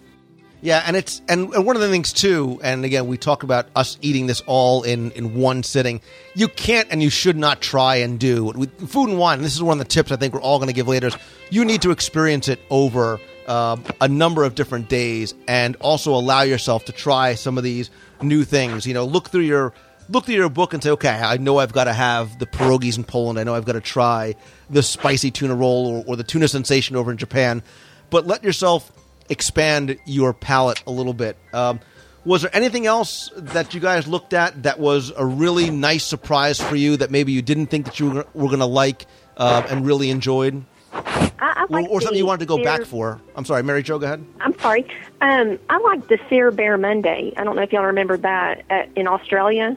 Yeah, and it's and, and one of the things too, and again, we talk about us eating this all in in one sitting. You can't and you should not try and do with food and wine. This is one of the tips I think we're all going to give later. Is you need to experience it over um, a number of different days, and also allow yourself to try some of these new things. You know, look through your look through your book and say, okay, I know I've got to have the pierogies in Poland. I know I've got to try the spicy tuna roll or, or the tuna sensation over in Japan. But let yourself expand your palate a little bit. Um, was there anything else that you guys looked at that was a really nice surprise for you that maybe you didn't think that you were, were going to like uh, and really enjoyed, I, I or, like or something you wanted to go sear- back for? I'm sorry, Mary Jo, go ahead. I'm sorry. Um, I like the seared barramundi. I don't know if y'all remember that at, in Australia.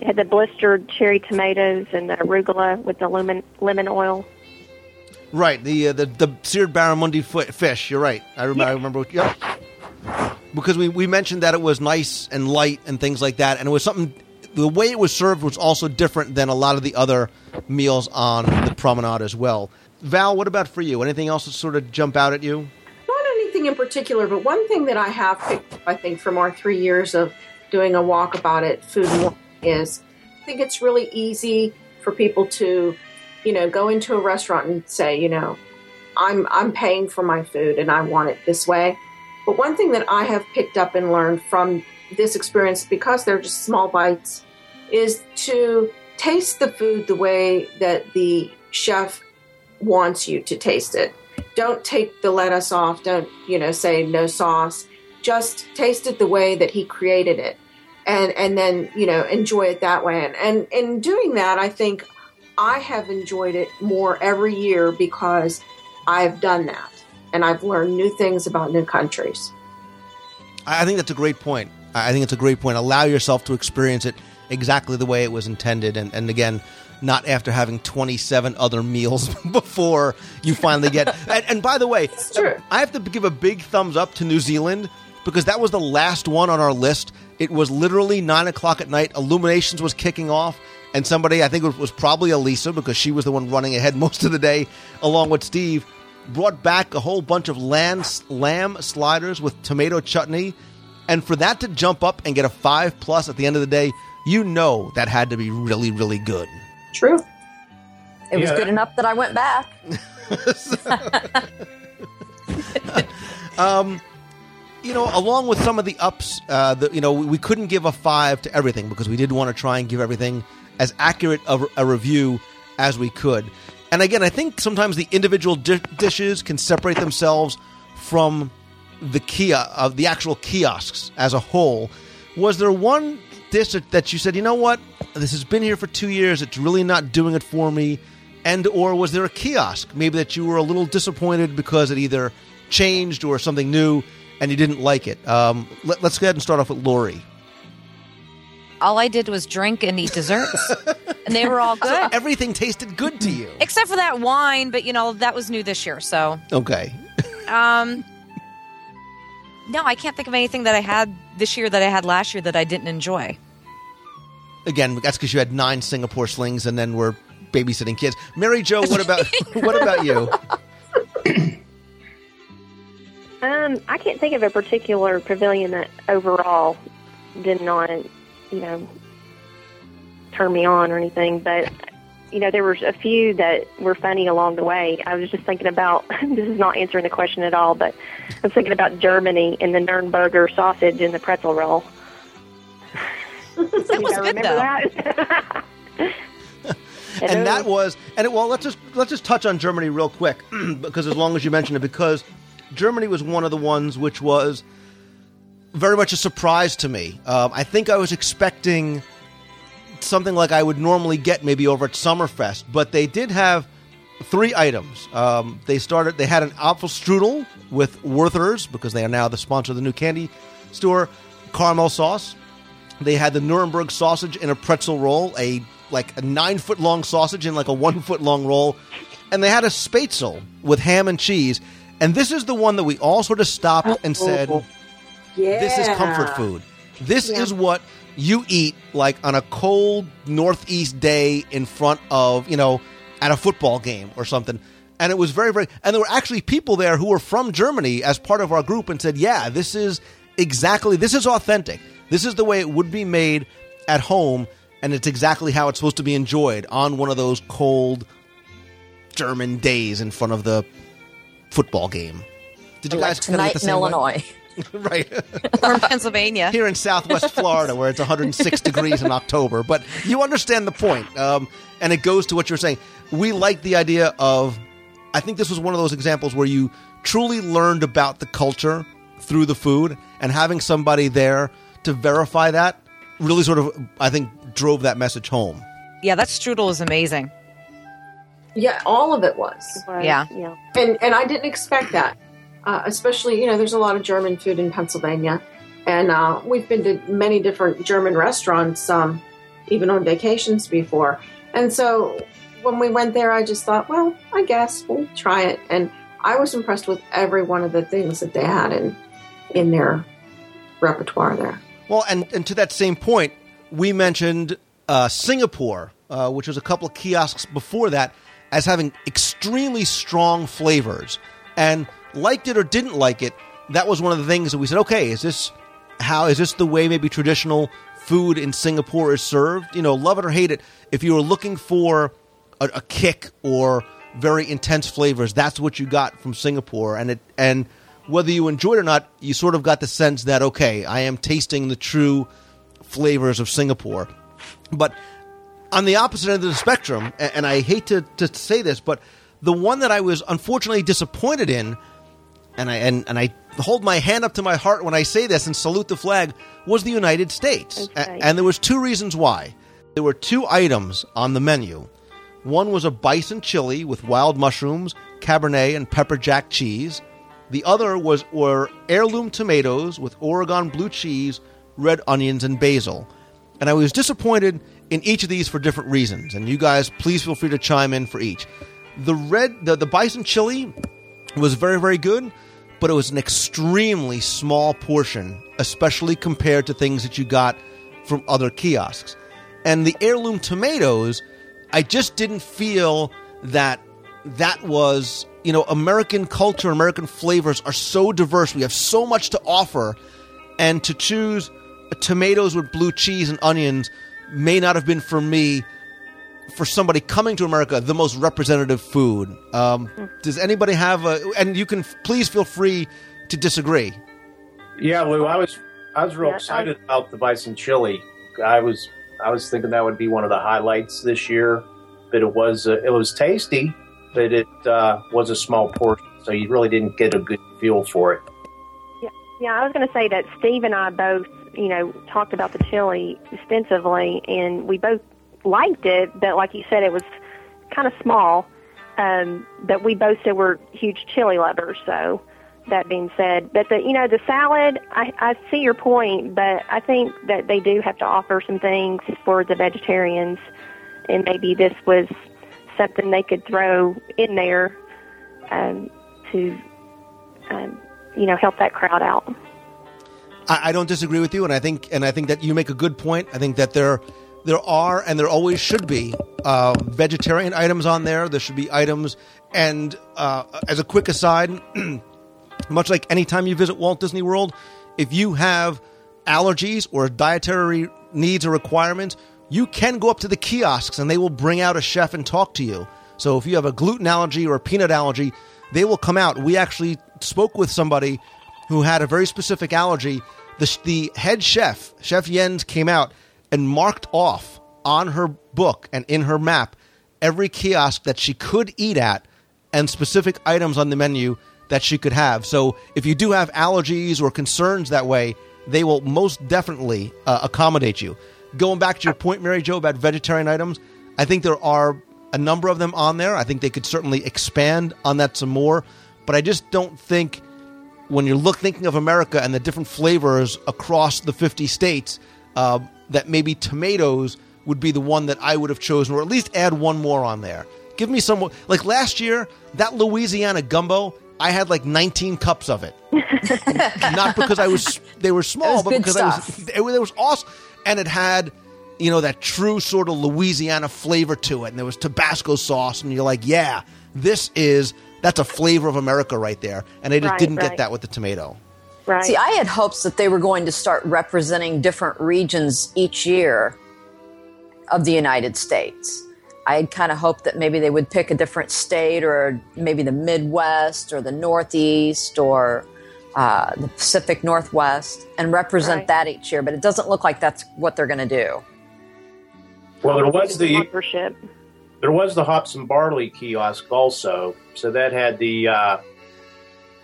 It had the blistered cherry tomatoes and the arugula with the lemon lemon oil. Right, the uh, the the seared barramundi foot fish. You're right. I remember. I remember. What, yep. Because we we mentioned that it was nice and light and things like that, and it was something. The way it was served was also different than a lot of the other meals on the promenade as well. Val, what about for you? Anything else that sort of jump out at you? Not anything in particular, but one thing that I have picked up, I think, from our three years of doing a walkabout at Food and Wine is I think it's really easy for people to, you know, go into a restaurant and say, you know, I'm I'm paying for my food and I want it this way. But one thing that I have picked up and learned from this experience, because they're just small bites, is to taste the food the way that the chef wants you to taste it. Don't take the lettuce off. Don't, you know, say no sauce. Just taste it the way that he created it. And and then, you know, enjoy it that way. And and in doing that, I think I have enjoyed it more every year because I've done that. And I've learned new things about new countries. I think that's a great point. I I think it's a great point. Allow yourself to experience it exactly the way it was intended, and, and again, not after having 27 other meals before you finally get. and, and by the way. I have to give a big thumbs up to New Zealand because that was the last one on our list. It was literally nine o'clock at night. Illuminations was kicking off, and somebody I think it was probably Elisa because she was the one running ahead most of the day, along with Steve. Brought back a whole bunch of lamb, lamb sliders with tomato chutney, and for that to jump up and get a five plus at the end of the day, you know that had to be really, really good. True. It was Yeah. good enough that I went back. you know, along with some of the ups, uh, the, you know, we, we couldn't give a five to everything because we did want to try and give everything as accurate a, a review as we could. And again, I think sometimes the individual di- dishes can separate themselves from the kia of the actual kiosks as a whole. Was there one dish that, that you said, you know what, this has been here for two years, it's really not doing it for me, and or was there a kiosk maybe that you were a little disappointed because it either changed or something new and you didn't like it. Um, let, us go ahead and start off with Lori. All I did was drink and eat desserts, and they were all good. So everything tasted good to you, except for that wine. But you know that was new this year, so okay. um, no, I can't think of anything that I had this year that I had last year that I didn't enjoy. Again, that's because you had nine Singapore slings and then were babysitting kids. Mary Jo, what about what about you? Um, I can't think of a particular pavilion that overall did not, you know, turn me on or anything. But you know, there were a few that were funny along the way. I was just thinking about this is not answering the question at all, but I was thinking about Germany and the Nürnberger sausage and the pretzel roll. that was good though. That? and that was and it, well let's just let's just touch on Germany real quick because as long as you mention it because Germany was one of the ones which was very much a surprise to me. Um, I think I was expecting something like I would normally get maybe over at Summerfest, but they did have three items. Um, they started. They had an Apfelstrudel with Werther's because they are now the sponsor of the new candy store. Caramel sauce. They had the Nuremberg sausage in a pretzel roll, a like a nine foot long sausage in like a one foot long roll, and they had a Spätzle with ham and cheese. And this is the one that we all sort of stopped and said, Yeah. "This is comfort food. This Yeah. is what you eat like on a cold northeast day in front of you know at a football game or something." And it was very, very, and there were actually people there who were from Germany as part of our group and said, "Yeah, this is exactly this is authentic. This is the way it would be made at home." And it's exactly how it's supposed to be enjoyed on one of those cold German days in front of the football game. Did you Like guys kinda get tonight the in same way? Illinois. right. or in Pennsylvania. Here in Southwest Florida, where it's 106 degrees in October. But you understand the point. Um, and it goes to what you're saying. We like the idea of, I think this was one of those examples where you truly learned about the culture through the food, and having somebody there to verify that really sort of, I think, drove that message home. Yeah, that strudel is amazing. Yeah, all of it was. Yeah. Yeah. and and I didn't expect that. Uh, especially, you know, there's a lot of German food in Pennsylvania, and uh, we've been to many different German restaurants, um, even on vacations before. And so when we went there, I just thought, well, I guess we'll try it. And I was impressed with every one of the things that they had in in their repertoire there. Well, and, and to that same point, we mentioned uh, Singapore, uh, which was a couple of kiosks before that, as having extremely strong flavors. And liked it or didn't like it, that was one of the things that we said, okay, is this how is this the way maybe traditional food in Singapore is served? You know, love it or hate it, if you were looking for a, a kick or very intense flavors, that's what you got from Singapore. And it and whether you enjoyed it or not, you sort of got the sense that okay, I am tasting the true flavors of Singapore. But on the opposite end of the spectrum, and I hate to, to say this, but the one that I was unfortunately disappointed in, and I and, and I hold my hand up to my heart when I say this and salute the flag, was the United States. A- and there was two reasons why. There were two items on the menu. One was a bison chili with wild mushrooms, cabernet, and pepper jack cheese. The other was were heirloom tomatoes with Oregon blue cheese, red onions, and basil. And I was disappointed in each of these for different reasons. And you guys, please feel free to chime in for each. The red, the, the bison chili was very, very good, but it was an extremely small portion, especially compared to things that you got from other kiosks. And the heirloom tomatoes, I just didn't feel that that was, you know, American culture, American flavors are so diverse. We have so much to offer. And to choose tomatoes with blue cheese and onions may not have been for me, for somebody coming to America, the most representative food. Um, does anybody have a, and you can f- please feel free to disagree. Yeah, Lou, I was I was real Yeah, excited about the bison chili. I was I was thinking that would be one of the highlights this year, but it was uh, it was tasty, but it uh, was a small portion, so you really didn't get a good feel for it. Yeah, Yeah, I was going to say that Steve and I both, you know, talked about the chili extensively, and we both liked it. But like you said, it was kind of small. Um, but we both said we're huge chili lovers, so that being said, but the you know the salad, I, I see your point, but I think that they do have to offer some things for the vegetarians, and maybe this was something they could throw in there um, to um, you know help that crowd out. I, I don't disagree with you, and I think and I think that you make a good point. I think that there there are and there always should be uh, vegetarian items on there. There should be items, and uh, as a quick aside, much like anytime you visit Walt Disney World, if you have allergies or dietary needs or requirements, you can go up to the kiosks and they will bring out a chef and talk to you. So if you have a gluten allergy or a peanut allergy, they will come out. We actually spoke with somebody who had a very specific allergy. The, the head chef, Chef Jens, came out and marked off on her book and in her map every kiosk that she could eat at and specific items on the menu that she could have. So if you do have allergies or concerns that way, they will most definitely uh, accommodate you. Going back to your point, Mary Jo, about vegetarian items, I think there are a number of them on there. I think they could certainly expand on that some more, but I just don't think when you're look thinking of America and the different flavors across the 50 states, uh, that maybe tomatoes would be the one that I would have chosen, or at least add one more on there. Give me some like last year that Louisiana gumbo. I had like 19 cups of it, not because I was they were small, but because I was it, was- it was awesome, and it had you know that true sort of Louisiana flavor to it, and there was Tabasco sauce, and you're like, yeah, this is that's a flavor of America right there, and I just Right, didn't right. get that with the tomato. Right. See, I had hopes that they were going to start representing different regions each year of the United States. I had kind of hoped that maybe they would pick a different state or maybe the Midwest or the Northeast or uh, the Pacific Northwest and represent Right. that each year, but it doesn't look like that's what they're going to do. Well, there was the Sponsorship. there was the hops and barley kiosk also, so that had the uh,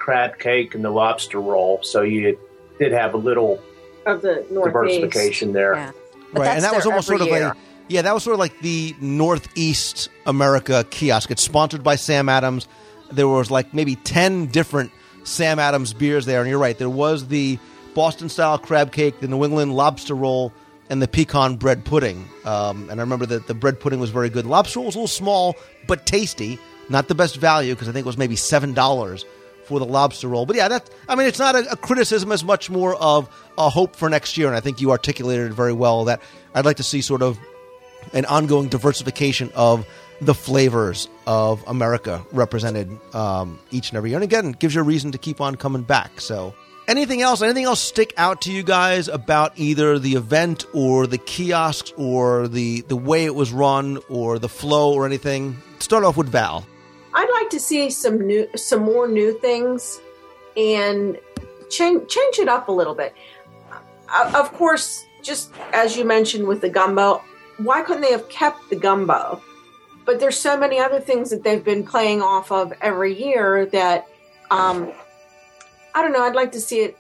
crab cake and the lobster roll. So you did have a little Of the Northeast. diversification there. Yeah. But right, and that was almost sort of every like yeah, that was sort of like the Northeast America kiosk. It's sponsored by Sam Adams. There was like maybe ten different Sam Adams beers there, and you're right. There was the Boston style crab cake, the New England lobster roll, and the pecan bread pudding. Um, and I remember that the bread pudding was very good. Lobster roll was a little small but tasty. Not the best value because I think it was maybe seven dollars for the lobster roll. But yeah, that I mean, it's not a, a criticism as much more of a hope for next year. And I think you articulated it very well. That I'd like to see sort of an ongoing diversification of the flavors of America represented um, each and every year. And again, gives you a reason to keep on coming back. So, anything else? Anything else stick out to you guys about either the event or the kiosks or the the way it was run or the flow or anything? Start off with Val. I'd like to see some new, some more new things, and change change it up a little bit. Uh, Of course, just as you mentioned with the gumbo, why couldn't they have kept the gumbo? But there's so many other things that they've been playing off of every year that um, I don't know. I'd like to see it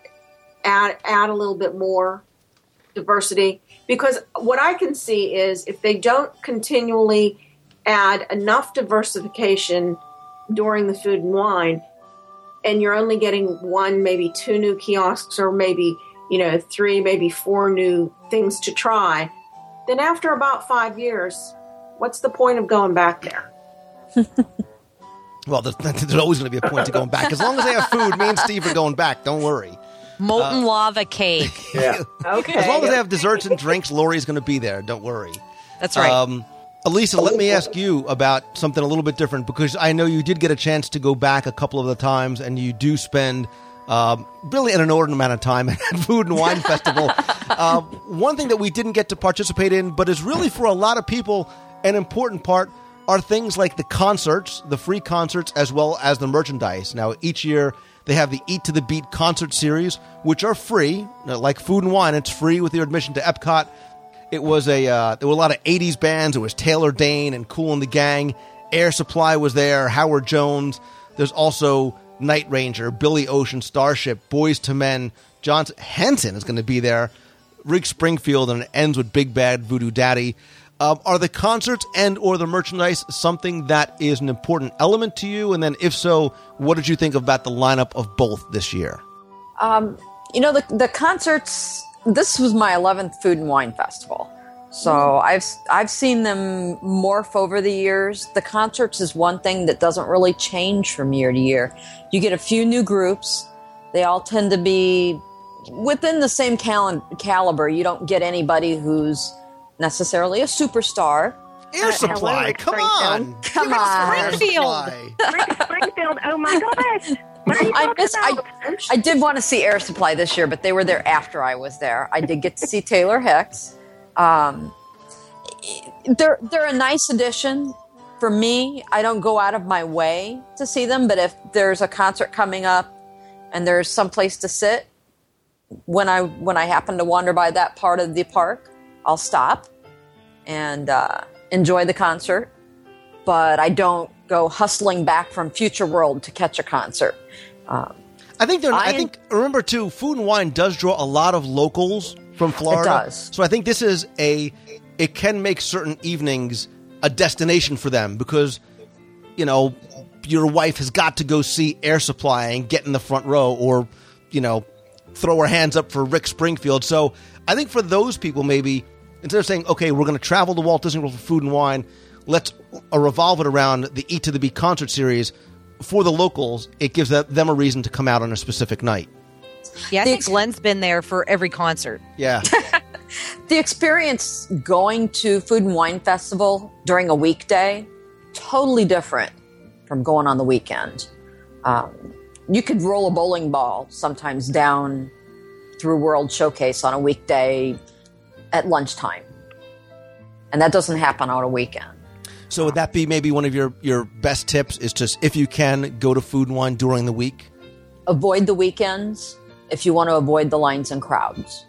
add add a little bit more diversity because what I can see is if they don't continually add enough diversification during the food and wine and you're only getting one maybe two new kiosks or maybe you know three maybe four new things to try then after about five years what's the point of going back there Well, there's, there's always going to be a point to going back. As long as they have food, me and Steve are going back. Don't worry. Molten lava cake. Yeah. okay As long as they have desserts and drinks, Lori's going to be there. Don't worry. That's right. Um, Elisa, let me ask you about something a little bit different because I know you did get a chance to go back a couple of the times, and you do spend um, really an inordinate amount of time at Food and Wine Festival. Uh, one thing that we didn't get to participate in, but is really for a lot of people an important part, are things like the concerts, the free concerts, as well as the merchandise. Now, each year they have the Eat to the Beat concert series, which are free, like Food and Wine. It's free with your admission to Epcot. It was a uh, there were a lot of '80s bands. It was Taylor Dayne and Kool and the Gang. Air Supply was there. Howard Jones. There's also Night Ranger, Billy Ocean, Starship, Boyz II Men. John Henson is going to be there. Rick Springfield, and it ends with Big Bad Voodoo Daddy. Um, are the concerts and or the merchandise something that is an important element to you? And then, if so, what did you think about the lineup of both this year? Um, you know, the the concerts. This was my eleventh Food and Wine Festival, so mm-hmm. I've I've seen them morph over the years. The concerts is one thing that doesn't really change from year to year. You get a few new groups. They all tend to be within the same cal- caliber. You don't get anybody who's necessarily a superstar. Air uh, Supply, come Springfield. on, Come Give us on. Air Springfield. Springfield, oh my gosh. What are you I talking miss. I. I did want to see Air Supply this year, but they were there after I was there. I did get to see Taylor Hicks. Um, they're they're a nice addition for me. I don't go out of my way to see them, but if there's a concert coming up and there's some place to sit, when I when I happen to wander by that part of the park, I'll stop and uh, enjoy the concert. But I don't go hustling back from Future World to catch a concert. Um, I think they're. I, I- think remember too. Food and Wine does draw a lot of locals from Florida. does. So I think this is a. It can make certain evenings a destination for them because, you know, your wife has got to go see Air Supply and get in the front row, or, you know, throw her hands up for Rick Springfield. So I think for those people, maybe instead of saying, okay, we're going to travel to Walt Disney World for food and wine, let's uh, revolve it around the E to the B concert series. For the locals, it gives them- them a reason to come out on a specific night. Yeah, I think Glenn's been there for every concert. Yeah. the experience going to Food and Wine Festival during a weekday totally different from going on the weekend. Um, you could roll a bowling ball sometimes down through World Showcase on a weekday at lunchtime, and that doesn't happen on a weekend. So would that be maybe one of your, your best tips is just if you can go to food and wine during the week? Avoid the weekends if you want to avoid the lines and crowds.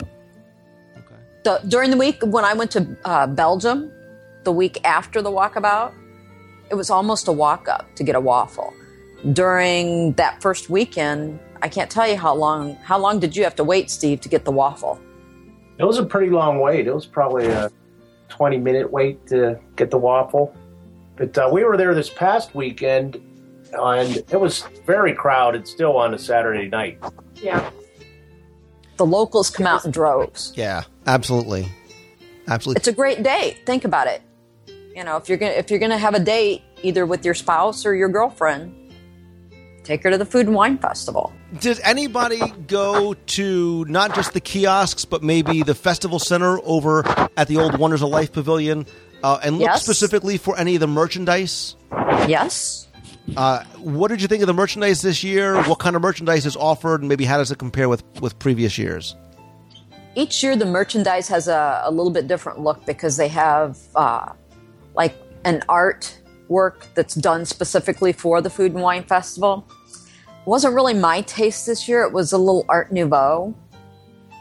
Okay. The, during the week when I went to uh, Belgium, the week after the walkabout, it was almost a walk up to get a waffle. During that first weekend, I can't tell you how long. How long did you have to wait, Steve, to get the waffle? It was a pretty long wait. It was probably a 20 minute wait to get the waffle. But uh, we were there this past weekend, and it was very crowded still on a Saturday night. Yeah. The locals come out in droves. Yeah, absolutely. Absolutely. It's a great date. Think about it. You know, if you're gonna if you're gonna have a date either with your spouse or your girlfriend, take her to the food and wine festival. Does anybody go to not just the kiosks, but maybe the festival center over at the old Wonders of Life Pavilion uh, and look Yes. specifically for any of the merchandise? Yes. Uh, what did you think of the merchandise this year? What kind of merchandise is offered, and maybe how does it compare with, with previous years? Each year, the merchandise has a, a little bit different look because they have uh, like an art work that's done specifically for the Food and Wine Festival. It wasn't really my taste this year. It was a little Art Nouveau.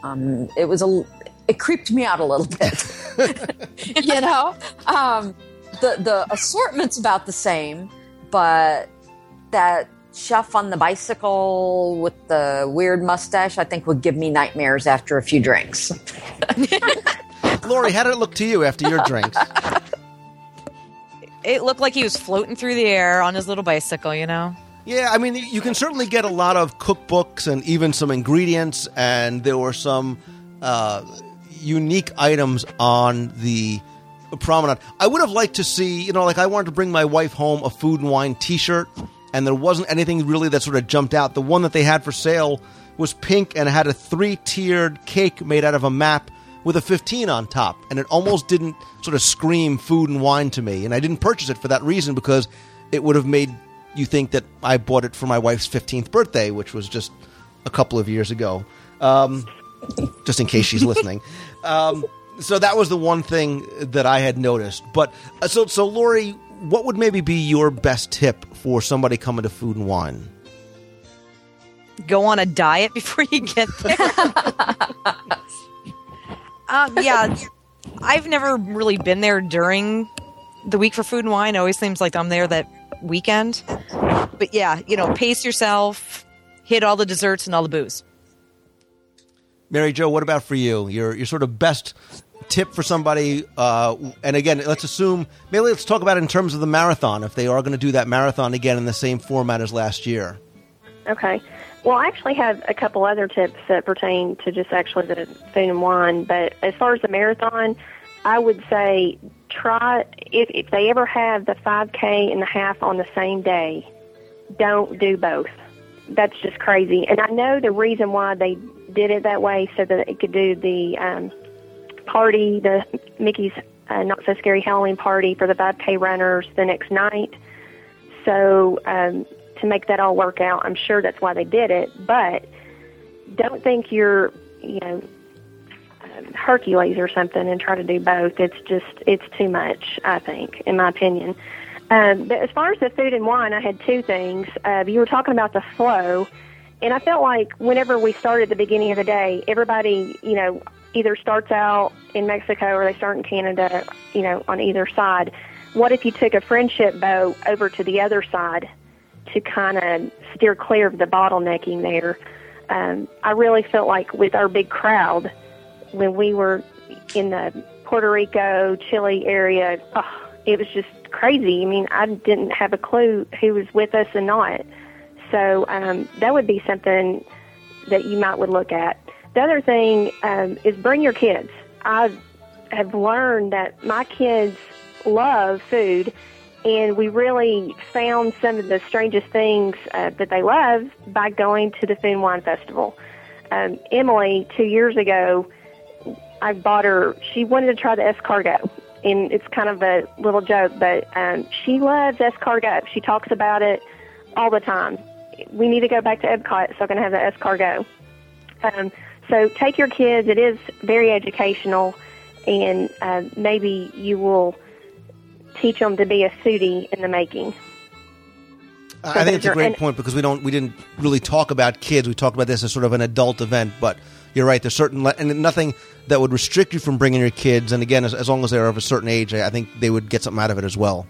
Um, it was a it creeped me out a little bit. you know, um, the the assortment's about the same, but that chef on the bicycle with the weird mustache, I think, would give me nightmares after a few drinks. Lori, how did it look to you after your drinks? It looked like he was floating through the air on his little bicycle, you know? Yeah, I mean, you can certainly get a lot of cookbooks and even some ingredients, and there were some uh, unique items on the promenade. I would have liked to see, you know, like I wanted to bring my wife home a food and wine T-shirt, and there wasn't anything really that sort of jumped out. The one that they had for sale was pink and had a three-tiered cake made out of a map with a 15 on top, and it almost didn't sort of scream food and wine to me. And I didn't purchase it for that reason because it would have made you think that I bought it for my wife's 15th birthday, which was just a couple of years ago. Um, just in case she's listening. Um, so that was the one thing that I had noticed. But uh, so, so Lori, what would maybe be your best tip for somebody coming to Food and Wine? Go on a diet before you get there. um, yeah, I've never really been there during the week for food and wine. It always seems like I'm there that weekend. But yeah, you know, pace yourself, hit all the desserts and all the booze. Mary Jo, what about for you? Your your sort of best tip for somebody, uh, and again, let's assume maybe let's talk about it in terms of the marathon. If they are going to do that marathon again in the same format as last year. Okay. Well, I actually have a couple other tips that pertain to just actually the food and wine. But as far as the marathon, I would say try if if they ever have the 5K and the half on the same day, don't do both. That's just crazy. And I know the reason why they did it that way so that it could do the um, party, the Mickey's uh, Not So Scary Halloween party for the 5K runners the next night. So um, to make that all work out, I'm sure that's why they did it. But don't think you're, you know, um, Hercules or something and try to do both. It's just it's too much. I think, in my opinion. Um, but as far as the food and wine, I had two things. Uh, you were talking about the flow, and I felt like whenever we started the beginning of the day, everybody, you know, either starts out in Mexico or they start in Canada, you know, on either side. What if you took a friendship boat over to the other side to kind of steer clear of the bottlenecking there? Um, I really felt like with our big crowd, when we were in the Puerto Rico, Chile area, oh, it was just crazy. I mean, I didn't have a clue who was with us and not. So um, that would be something that you might would look at. The other thing um, is bring your kids. I have learned that my kids love food, and we really found some of the strangest things uh, that they love by going to the Food and Wine Festival. Um, Emily, two years ago, I bought her. She wanted to try the escargot, and it's kind of a little joke, but um, she loves escargot. She talks about it all the time. We need to go back to Epcot so I can have the escargot. Um, so take your kids. It is very educational, and uh, maybe you will teach them to be a foodie in the making. I think it's a great point because we don't we didn't really talk about kids. We talked about this as sort of an adult event, but you're right. There's certain le- and nothing that would restrict you from bringing your kids. And again, as, as long as they're of a certain age, I think they would get something out of it as well.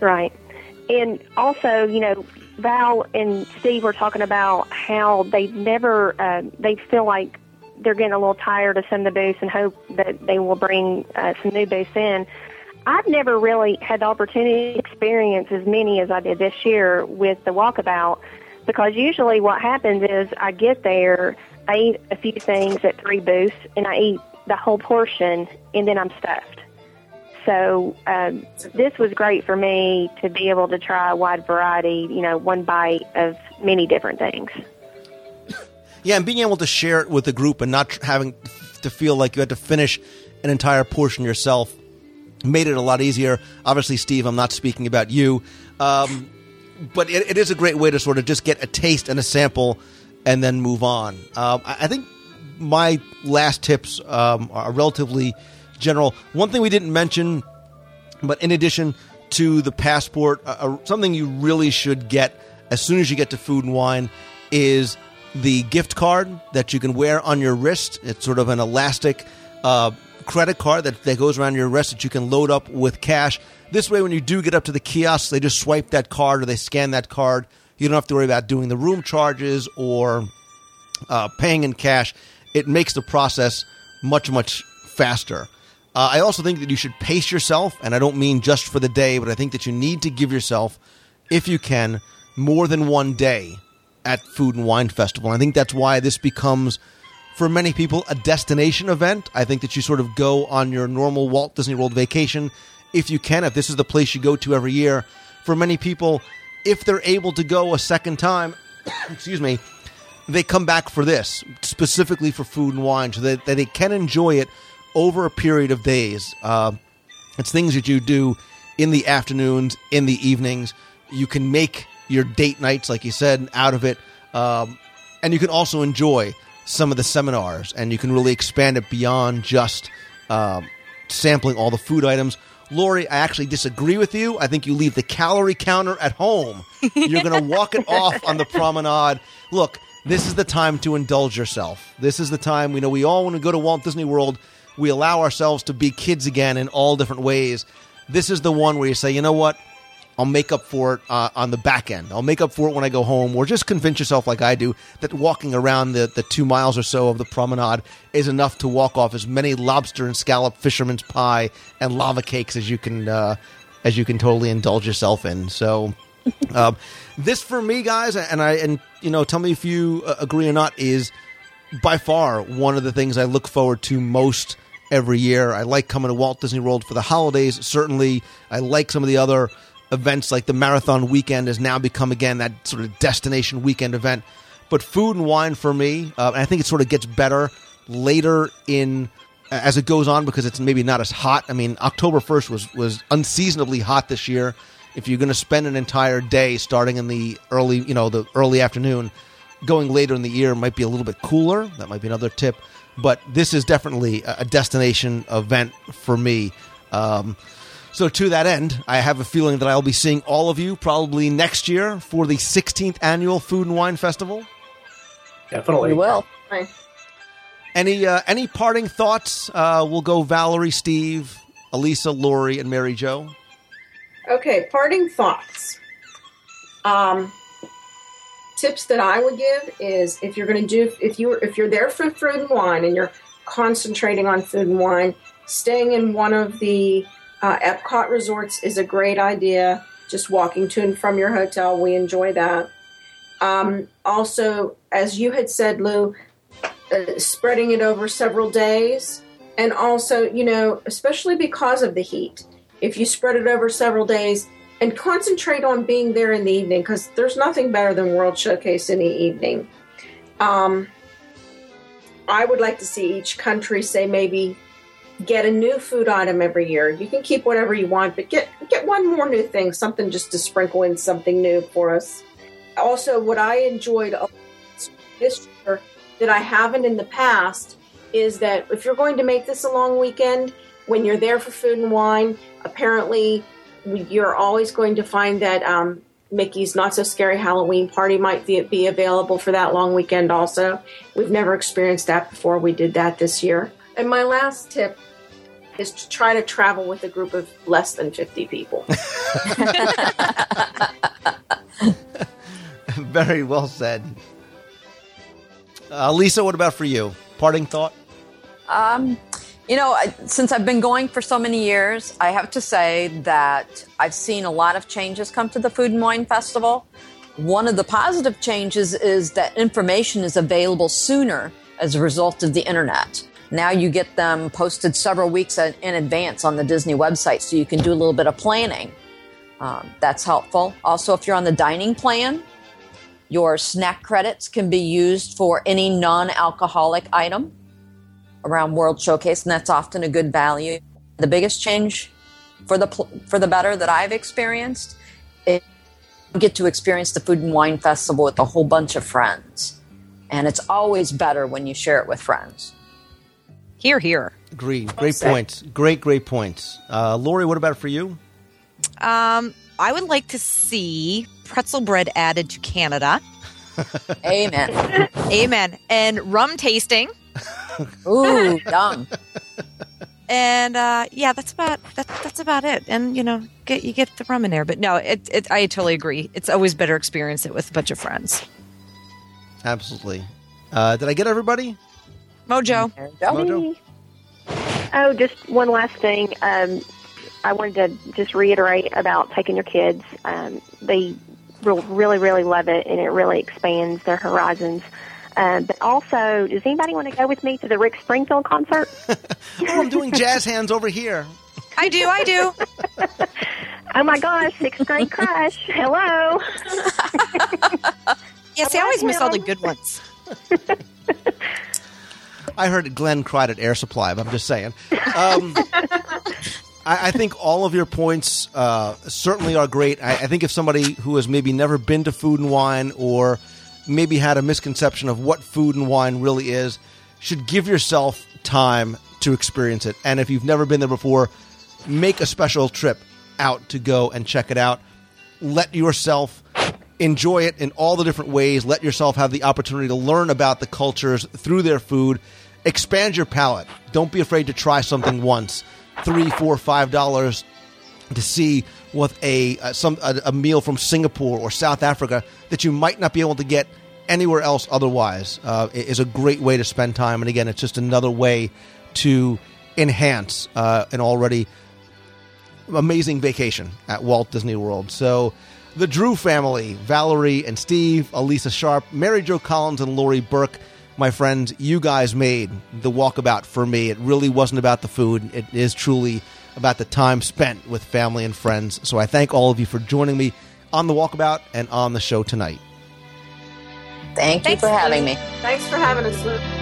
Right. And also, you know, Val and Steve were talking about how they never, uh, they feel like they're getting a little tired of some of the booths and hope that they will bring uh, some new booths in. I've never really had the opportunity to experience as many as I did this year with the walkabout because usually what happens is I get there, I eat a few things at three booths, and I eat the whole portion, and then I'm stuffed. So um, this was great for me to be able to try a wide variety, you know, one bite of many different things. Yeah, and being able to share it with the group and not having to feel like you had to finish an entire portion yourself made it a lot easier. Obviously, Steve, I'm not speaking about you, um, but it, it is a great way to sort of just get a taste and a sample and then move on. Um, I, think my last tips um, are relatively general. One thing we didn't mention, but in addition to the passport, uh, uh, something you really should get as soon as you get to Food and Wine is the gift card that you can wear on your wrist. It's sort of an elastic uh, credit card that, that goes around your wrist that you can load up with cash. This way, when you do get up to the kiosks, they just swipe that card or they scan that card. You don't have to worry about doing the room charges or uh, paying in cash. It makes the process much, much faster. Uh, I also think that you should pace yourself, and I don't mean just for the day, but I think that you need to give yourself, if you can, more than one day at Food and Wine Festival. I think that's why this becomes, for many people, a destination event. I think that you sort of go on your normal Walt Disney World vacation, if you can, if this is the place you go to every year. For many people, if they're able to go a second time, excuse me, they come back for this specifically for food and wine so that, that they can enjoy it over a period of days. Uh, it's things that you do in the afternoons, in the evenings. You can make your date nights, like you said, out of it. Um, and you can also enjoy some of the seminars and you can really expand it beyond just um, sampling all the food items. Lori, I actually disagree with you. I think you leave the calorie counter at home. You're going to walk it off on the promenade. Look, this is the time to indulge yourself. This is the time, we know we all, when we go to Walt Disney World, we allow ourselves to be kids again in all different ways. This is the one where you say, you know what? I'll make up for it uh, on the back end. I'll make up for it when I go home, or just convince yourself, like I do, that walking around the, the two miles or so of the promenade is enough to walk off as many lobster and scallop fisherman's pie and lava cakes as you can uh, as you can totally indulge yourself in. So, um, this for me, guys, and I and you know, tell me if you uh, agree or not, is by far one of the things I look forward to most every year. I like coming to Walt Disney World for the holidays. Certainly, I like some of the other events like the marathon weekend has now become again that sort of destination weekend event. But food and wine for me, uh, and I think it sort of gets better later in as it goes on because it's maybe not as hot. I mean, October first was was unseasonably hot this year. If you're going to spend an entire day starting in the early, you know, the early afternoon, going later in the year might be a little bit cooler. That might be another tip. But this is definitely a a destination event for me. Um, so to that end, I have a feeling that I'll be seeing all of you probably next year for the 16th annual Food and Wine Festival. Definitely. We will. Any uh, any parting thoughts? Uh, we'll go Valerie, Steve, Elisa, Lori, and Mary Jo. Okay, parting thoughts. Um, tips that I would give is if you're going to do if you if you're there for food and wine and you're concentrating on food and wine, staying in one of the uh, Epcot resorts is a great idea. Just walking to and from your hotel, we enjoy that. Um, also, as you had said, Lou, uh, spreading it over several days, and also, you know, especially because of the heat, if you spread it over several days and concentrate on being there in the evening, because there's nothing better than World Showcase in the evening. Um, I would like to see each country say maybe get a new food item every year. You can keep whatever you want, but get get one more new thing, something just to sprinkle in something new for us. Also, what I enjoyed this year that I haven't in the past is that if you're going to make this a long weekend, when you're there for food and wine, apparently you're always going to find that um, Mickey's Not So Scary Halloween Party might be, be available for that long weekend also. We've never experienced that before. We did that this year. And my last tip is to try to travel with a group of less than 50 people. Very well said. Uh, Lisa, what about for you? Parting thought? Um, you know, I- since I've been going for so many years, I have to say that I've seen a lot of changes come to the Food and Wine Festival. One of the positive changes is that information is available sooner as a result of the internet. Now you get them posted several weeks in advance on the Disney website, so you can do a little bit of planning. Um, that's helpful. Also, if you're on the dining plan, your snack credits can be used for any non alcoholic item around World Showcase, and that's often a good value. The biggest change for the for the better that I've experienced is get to experience the Food and Wine Festival with a whole bunch of friends, and it's always better when you share it with friends. Here, here. Agreed. Great said. points. Great, great points. Uh, Lori, what about for you? Um, I would like to see pretzel bread added to Canada. Amen. Amen. And rum tasting. Ooh, yum. And uh, yeah, that's about that, that's about it. And you know, get you get the rum in there. But no, it, it I totally agree. It's always better experience it with a bunch of friends. Absolutely. Uh, did I get everybody? Mojo. There. Mojo? Oh, just one last thing. Um, I wanted to just reiterate about taking your kids. Um, they will really, really love it, and it really expands their horizons. Um, but also, does anybody want to go with me to the Rick Springfield concert? Oh, I'm doing jazz hands over here. I do, I do. oh my gosh, sixth grade crush. Hello. yes, I always miss all the good ones. I heard Glenn cried at Air Supply, but I'm just saying. Um, I, I think all of your points uh, certainly are great. I, I think if somebody who has maybe never been to Food and Wine or maybe had a misconception of what food and wine really is, should give yourself time to experience it. And if you've never been there before, make a special trip out to go and check it out. Let yourself enjoy it in all the different ways. Let yourself have the opportunity to learn about the cultures through their food. Expand your palate. Don't be afraid to try something once. Three, four, five dollars to see with a uh, some a, a meal from Singapore or South Africa that you might not be able to get anywhere else otherwise uh, is a great way to spend time. And again, it's just another way to enhance uh, an already amazing vacation at Walt Disney World. So, the Drew family, Valerie and Steve, Elisa Sharp, Mary Jo Collins, and Lori Burke, my friends, you guys made the walkabout for me. It really wasn't about the food, it is truly about the time spent with family and friends. So, I thank all of you for joining me on the walkabout and on the show tonight. Thank you for having me. Thanks for having us, Luke.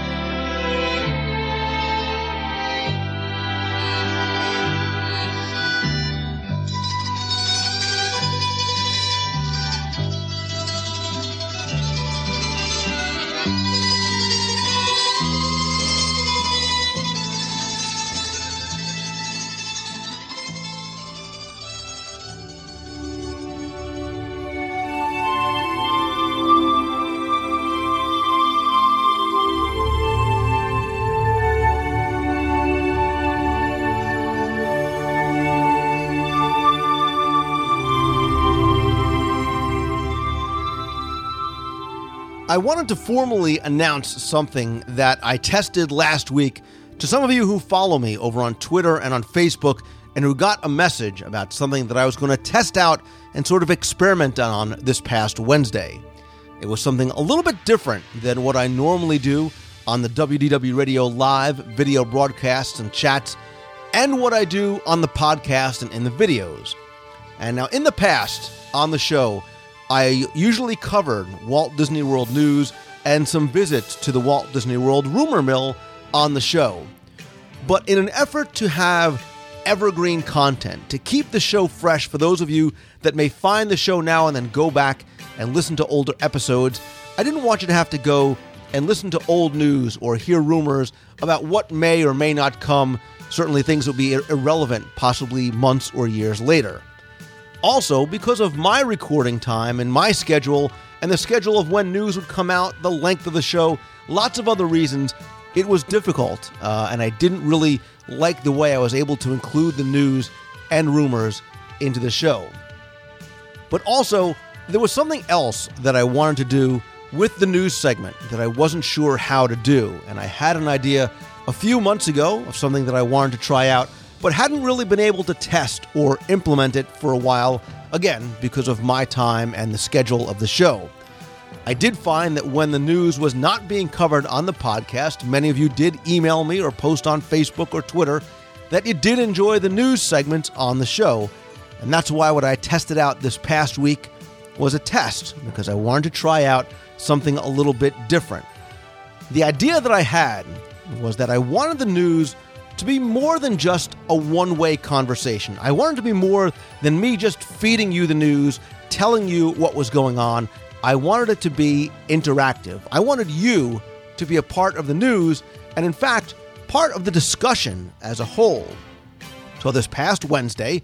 I wanted to formally announce something that I tested last week to some of you who follow me over on Twitter and on Facebook and who got a message about something that I was going to test out and sort of experiment on this past Wednesday. It was something a little bit different than what I normally do on the WDW Radio live video broadcasts and chats, and what I do on the podcast and in the videos. And now, in the past on the show, I usually covered Walt Disney World news and some visits to the Walt Disney World rumor mill on the show. But in an effort to have evergreen content, to keep the show fresh for those of you that may find the show now and then go back and listen to older episodes, I didn't want you to have to go and listen to old news or hear rumors about what may or may not come, certainly things will be irrelevant possibly months or years later. Also, because of my recording time and my schedule, and the schedule of when news would come out, the length of the show, lots of other reasons, it was difficult, uh, and I didn't really like the way I was able to include the news and rumors into the show. But also, there was something else that I wanted to do with the news segment that I wasn't sure how to do, and I had an idea a few months ago of something that I wanted to try out but hadn't really been able to test or implement it for a while, again, because of my time and the schedule of the show. I did find that when the news was not being covered on the podcast, many of you did email me or post on Facebook or Twitter that you did enjoy the news segments on the show. And that's why what I tested out this past week was a test, because I wanted to try out something a little bit different. The idea that I had was that I wanted the news to be more than just a one way conversation. I wanted to be more than me just feeding you the news, telling you what was going on. I wanted it to be interactive. I wanted you to be a part of the news and, in fact, part of the discussion as a whole. So, this past Wednesday,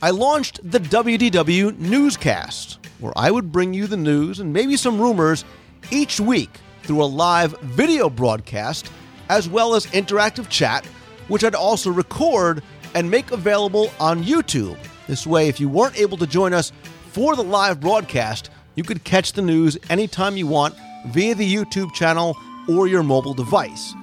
I launched the WDW Newscast, where I would bring you the news and maybe some rumors each week through a live video broadcast as well as interactive chat which I'd also record and make available on YouTube. This way, if you weren't able to join us for the live broadcast, you could catch the news anytime you want via the YouTube channel or your mobile device.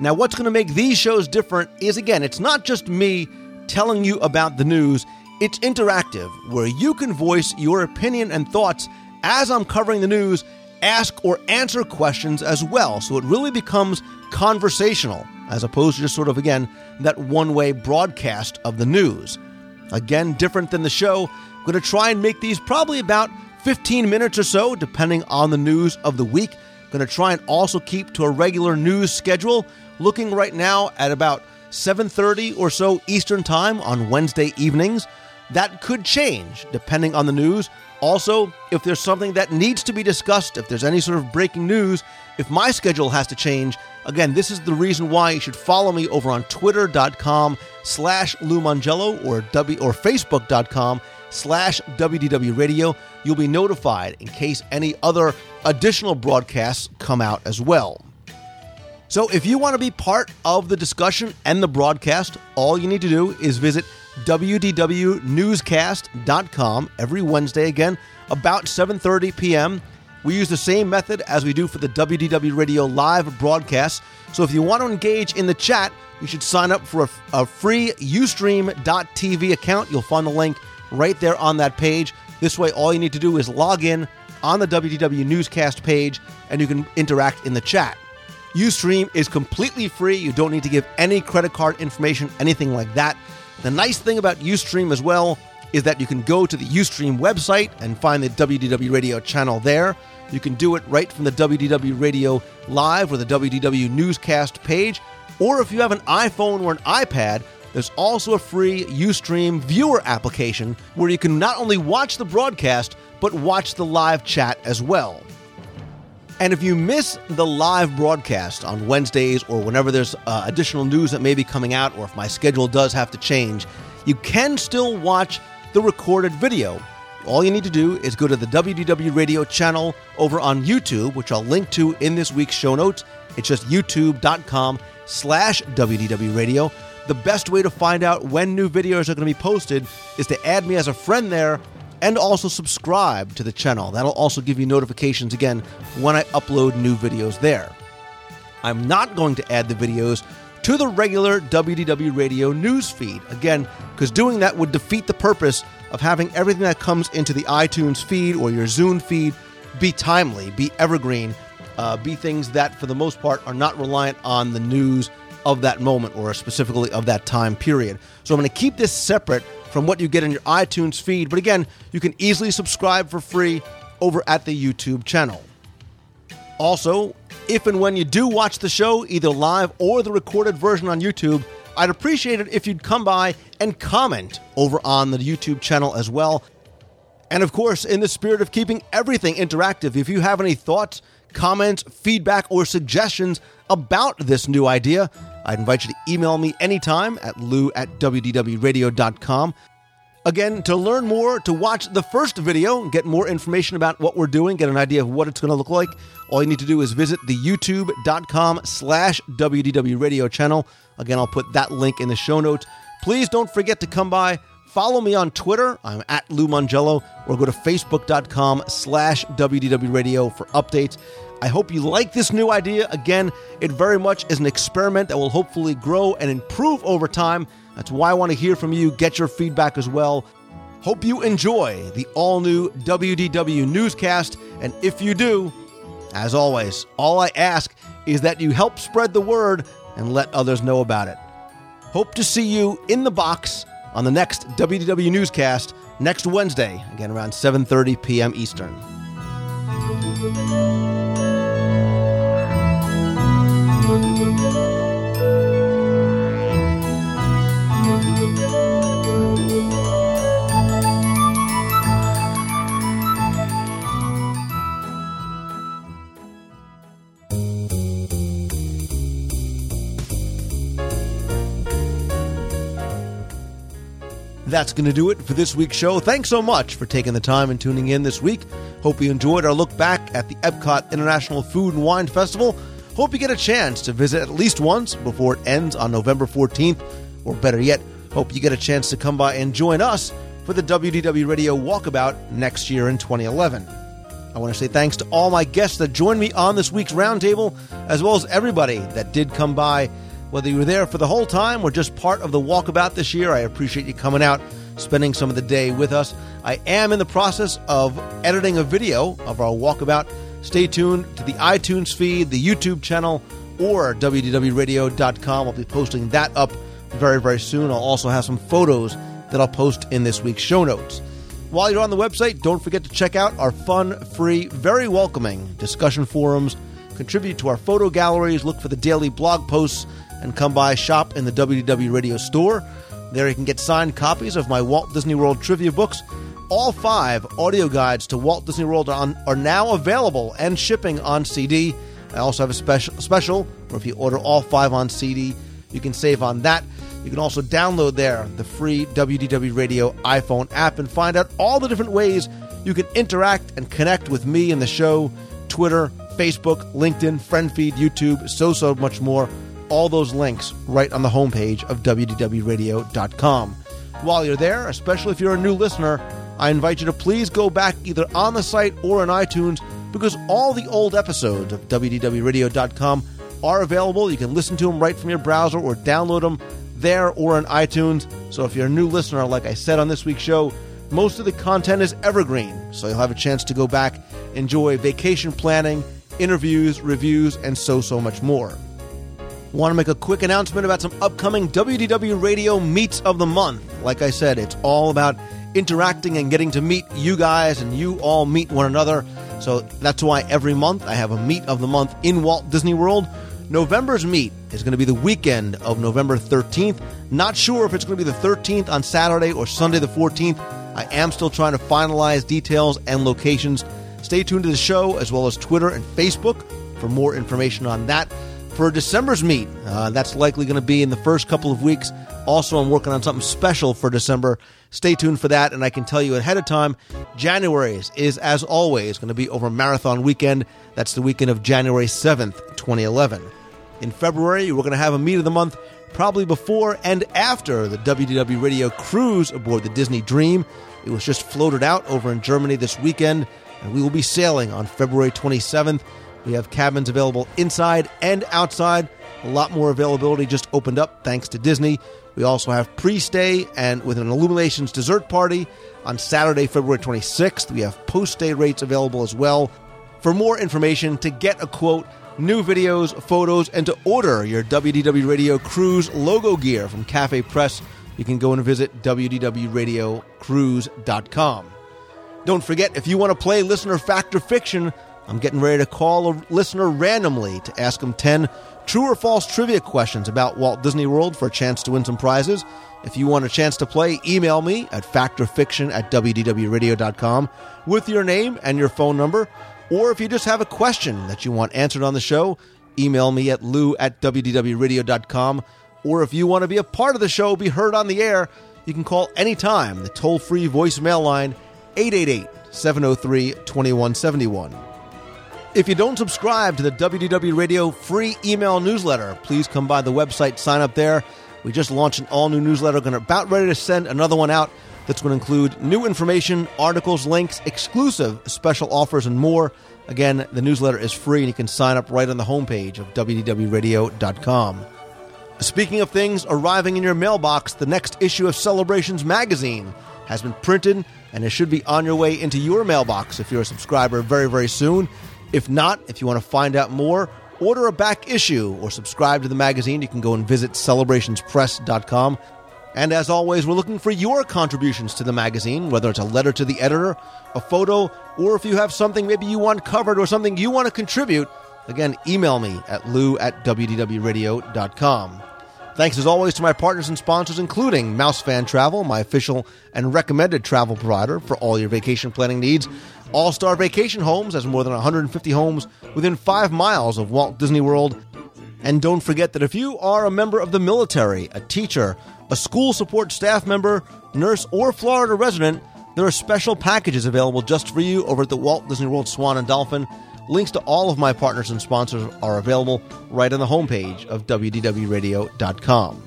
Now, what's going to make these shows different is again, it's not just me telling you about the news, it's interactive, where you can voice your opinion and thoughts as I'm covering the news, ask or answer questions as well. So it really becomes conversational as opposed to just sort of, again, that one way broadcast of the news. Again, different than the show. I'm going to try and make these probably about 15 minutes or so, depending on the news of the week. Going to try and also keep to a regular news schedule, looking right now at about 7:30 or so Eastern Time on Wednesday evenings. That could change depending on the news. Also, if there's something that needs to be discussed, if there's any sort of breaking news, if my schedule has to change, again, this is the reason why you should follow me over on twitter.com slash Lou Mongello or, w, or facebook.com slash WDW Radio. You'll be notified in case any other additional broadcasts come out as well. So if you want to be part of the discussion and the broadcast, all you need to do is visit wdwnewscast.com every Wednesday again about 7:30 p.m. We use the same method as we do for the WDW Radio live broadcast. So if you want to engage in the chat, you should sign up for a, a free Ustream.tv account. You'll find the link right there on that page. This way, all you need to do is log in on the WDW Newscast page and you can interact in the chat. Ustream is completely free. You don't need to give any credit card information, anything like that. The nice thing about Ustream as well is that you can go to the Ustream website and find the WDW Radio channel there. You can do it right from the WDW Radio Live or the WDW Newscast page. Or if you have an iPhone or an iPad, there's also a free Ustream viewer application where you can not only watch the broadcast, but watch the live chat as well. And if you miss the live broadcast on Wednesdays or whenever there's uh, additional news that may be coming out, or if my schedule does have to change, you can still watch the recorded video. All you need to do is go to the WDW Radio channel over on YouTube, which I'll link to in this week's show notes. It's just youtube.com slash WDW Radio. The best way to find out when new videos are going to be posted is to add me as a friend there and also subscribe to the channel. That'll also give you notifications again when I upload new videos there. I'm not going to add the videos to the regular WDW Radio news feed, again, because doing that would defeat the purpose of having everything that comes into the iTunes feed or your Zune feed be timely, be evergreen, uh, be things that, for the most part, are not reliant on the news of that moment or specifically of that time period. So I'm going to keep this separate from what you get in your iTunes feed. But again, you can easily subscribe for free over at the YouTube channel. Also, if and when you do watch the show, either live or the recorded version on YouTube, I'd appreciate it if you'd come by and comment over on the YouTube channel as well. And of course, in the spirit of keeping everything interactive, if you have any thoughts, comments, feedback, or suggestions about this new idea, I'd invite you to email me anytime at lou at wdwradio.com. Again, to learn more, to watch the first video, get more information about what we're doing, get an idea of what it's going to look like, all you need to do is visit the youtube.com slash WDW radio channel. Again, I'll put that link in the show notes. Please don't forget to come by, follow me on Twitter. I'm at Lou Mongello, or go to facebook.com slash WDW radio for updates. I hope you like this new idea. Again, it very much is an experiment that will hopefully grow and improve over time. That's why I want to hear from you, get your feedback as well. Hope you enjoy the all new WDW newscast. And if you do, as always, all I ask is that you help spread the word and let others know about it. Hope to see you in the box on the next WDW newscast next Wednesday, again around 7:30 p.m. Eastern. That's going to do it for this week's show. Thanks so much for taking the time and tuning in this week. Hope you enjoyed our look back at the Epcot International Food and Wine Festival. Hope you get a chance to visit at least once before it ends on November 14th. Or better yet, hope you get a chance to come by and join us for the WDW Radio Walkabout next year in 2011. I want to say thanks to all my guests that joined me on this week's roundtable, as well as everybody that did come by. Whether you were there for the whole time or just part of the walkabout this year, I appreciate you coming out, spending some of the day with us. I am in the process of editing a video of our walkabout. Stay tuned to the iTunes feed, the YouTube channel, or WDWRadio.com. I'll be posting that up very, very soon. I'll also have some photos that I'll post in this week's show notes. While you're on the website, don't forget to check out our fun, free, very welcoming discussion forums. Contribute to our photo galleries, look for the daily blog posts, and come by shop in the WDW Radio store. There you can get signed copies of my Walt Disney World trivia books. All five audio guides to Walt Disney World are, on, are now available and shipping on CD. I also have a special, special where if you order all five on CD, you can save on that. You can also download there the free WDW Radio iPhone app and find out all the different ways you can interact and connect with me and the show Twitter, Facebook, LinkedIn, FriendFeed, YouTube, so, so much more. All those links right on the homepage of WDWRadio.com. While you're there, especially if you're a new listener, I invite you to please go back either on the site or in iTunes because all the old episodes of WDWRadio.com are available. You can listen to them right from your browser or download them there or in iTunes. So if you're a new listener, like I said on this week's show, most of the content is evergreen. So you'll have a chance to go back, enjoy vacation planning, interviews, reviews, and so, so much more. Want to make a quick announcement about some upcoming WDW Radio Meets of the Month. Like I said, it's all about interacting and getting to meet you guys, and you all meet one another. So that's why every month I have a Meet of the Month in Walt Disney World. November's meet is going to be the weekend of November 13th. Not sure if it's going to be the 13th on Saturday or Sunday the 14th. I am still trying to finalize details and locations. Stay tuned to the show as well as Twitter and Facebook for more information on that. For December's meet, uh, that's likely going to be in the first couple of weeks. Also, I'm working on something special for December. Stay tuned for that, and I can tell you ahead of time, January's is, as always, going to be over Marathon Weekend. That's the weekend of January 7th, 2011. In February, we're going to have a meet of the month probably before and after the WDW Radio cruise aboard the Disney Dream. It was just floated out over in Germany this weekend, and we will be sailing on February 27th. We have cabins available inside and outside. A lot more availability just opened up thanks to Disney. We also have pre stay and with an Illuminations dessert party on Saturday, February 26th. We have post stay rates available as well. For more information, to get a quote, new videos, photos, and to order your WDW Radio Cruise logo gear from Cafe Press, you can go and visit WDWRadioCruise.com. Don't forget, if you want to play Listener Fact or Fiction, I'm getting ready to call a listener randomly to ask them 10 true or false trivia questions about Walt Disney World for a chance to win some prizes. If you want a chance to play, email me at factorfiction at wdwradio.com with your name and your phone number. Or if you just have a question that you want answered on the show, email me at lou at wdwradio.com. Or if you want to be a part of the show, be heard on the air, you can call anytime the toll free voicemail line 888 703 2171. If you don't subscribe to the WDW Radio free email newsletter, please come by the website, sign up there. We just launched an all new newsletter, going about ready to send another one out that's going to include new information, articles, links, exclusive special offers, and more. Again, the newsletter is free and you can sign up right on the homepage of WDWRadio.com. Speaking of things arriving in your mailbox, the next issue of Celebrations magazine has been printed and it should be on your way into your mailbox if you're a subscriber very, very soon. If not, if you want to find out more, order a back issue or subscribe to the magazine. You can go and visit celebrationspress.com. And as always, we're looking for your contributions to the magazine, whether it's a letter to the editor, a photo, or if you have something maybe you want covered or something you want to contribute. Again, email me at lou at wdwradio.com. Thanks as always to my partners and sponsors, including Mouse Fan Travel, my official and recommended travel provider for all your vacation planning needs. All Star Vacation Homes has more than 150 homes within five miles of Walt Disney World. And don't forget that if you are a member of the military, a teacher, a school support staff member, nurse, or Florida resident, there are special packages available just for you over at the Walt Disney World Swan and Dolphin. Links to all of my partners and sponsors are available right on the homepage of WDWRadio.com.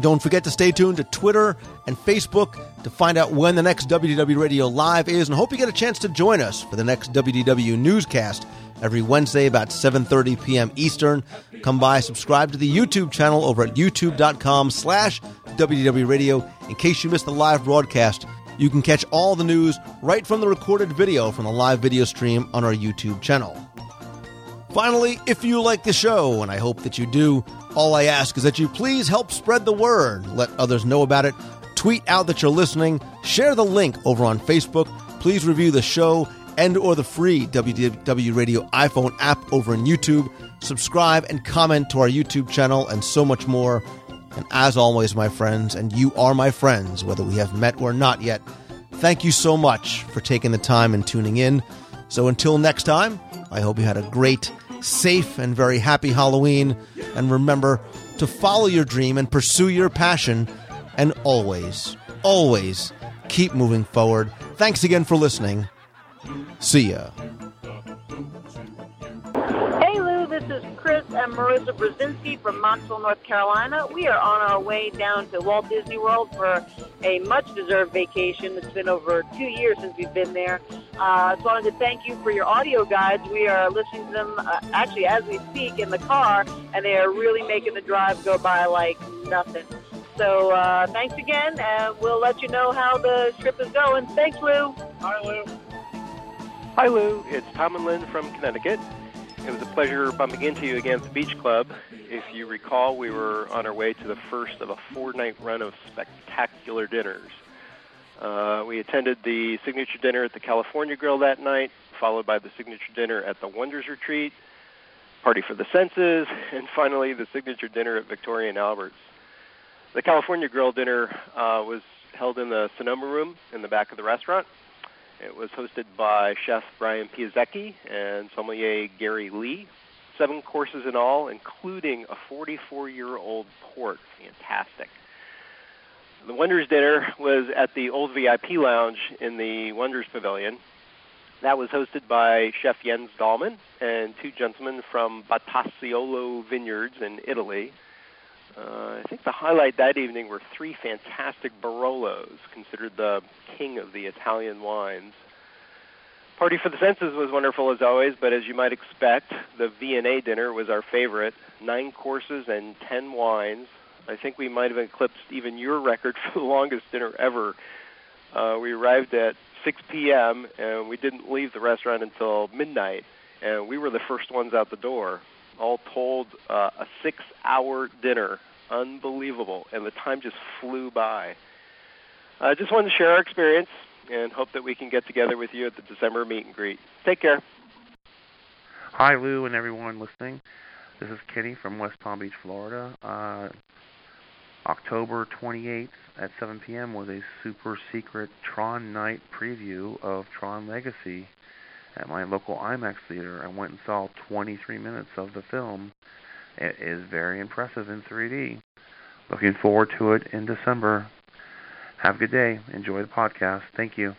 Don't forget to stay tuned to Twitter and Facebook to find out when the next WDW Radio Live is, and hope you get a chance to join us for the next WDW newscast every Wednesday about 7.30 p.m. Eastern. Come by, subscribe to the YouTube channel over at youtube.com slash WDW Radio. In case you missed the live broadcast, you can catch all the news right from the recorded video from the live video stream on our YouTube channel. Finally, if you like the show, and I hope that you do, all I ask is that you please help spread the word, let others know about it, tweet out that you're listening, share the link over on Facebook, please review the show and or the free WDW Radio iPhone app over on YouTube, subscribe and comment to our YouTube channel and so much more. And as always, my friends, and you are my friends, whether we have met or not yet, thank you so much for taking the time and tuning in. So until next time, I hope you had a great, safe, and very happy Halloween. And remember to follow your dream and pursue your passion. And always, always keep moving forward. Thanks again for listening. See ya. This is is Chris and Marissa Brzezinski from Montville, North Carolina. We are on our way down to Walt Disney World for a much deserved vacation. It's been over two years since we've been there. Uh, so I wanted to thank you for your audio guides. We are listening to them uh, actually as we speak in the car, and they are really making the drive go by like nothing. So uh, thanks again, and we'll let you know how the trip is going. Thanks, Lou. Hi, Lou. Hi, Lou. It's Tom and Lynn from Connecticut. It was a pleasure bumping into you again at the Beach Club. If you recall, we were on our way to the first of a four-night run of spectacular dinners. Uh, we attended the signature dinner at the California Grill that night, followed by the signature dinner at the Wonders Retreat, Party for the Senses, and finally the signature dinner at Victoria and Albert's. The California Grill dinner uh, was held in the Sonoma Room in the back of the restaurant. It was hosted by Chef Brian Piasecki and sommelier Gary Lee. Seven courses in all, including a 44-year-old port. Fantastic. The Wonders dinner was at the Old VIP Lounge in the Wonders Pavilion. That was hosted by Chef Jens Dahlman and two gentlemen from Batasiolo Vineyards in Italy. Uh, I think the highlight that evening were three fantastic Barolos, considered the king of the Italian wines. Party for the Senses was wonderful as always, but as you might expect, the V&A dinner was our favorite. Nine courses and ten wines. I think we might have eclipsed even your record for the longest dinner ever. Uh, we arrived at 6 p.m. and we didn't leave the restaurant until midnight, and we were the first ones out the door. All told, uh, a six-hour dinner, unbelievable, and the time just flew by. I just wanted to share our experience and hope that we can get together with you at the December meet and greet. Take care. Hi, Lou, and everyone listening. This is Kenny from West Palm Beach, Florida. Uh, October 28th at 7 p.m. was a super secret Tron night preview of Tron Legacy at my local IMAX theater. I went and saw 23 minutes of the film. It is very impressive in 3D. Looking forward to it in December. Have a good day. Enjoy the podcast. Thank you.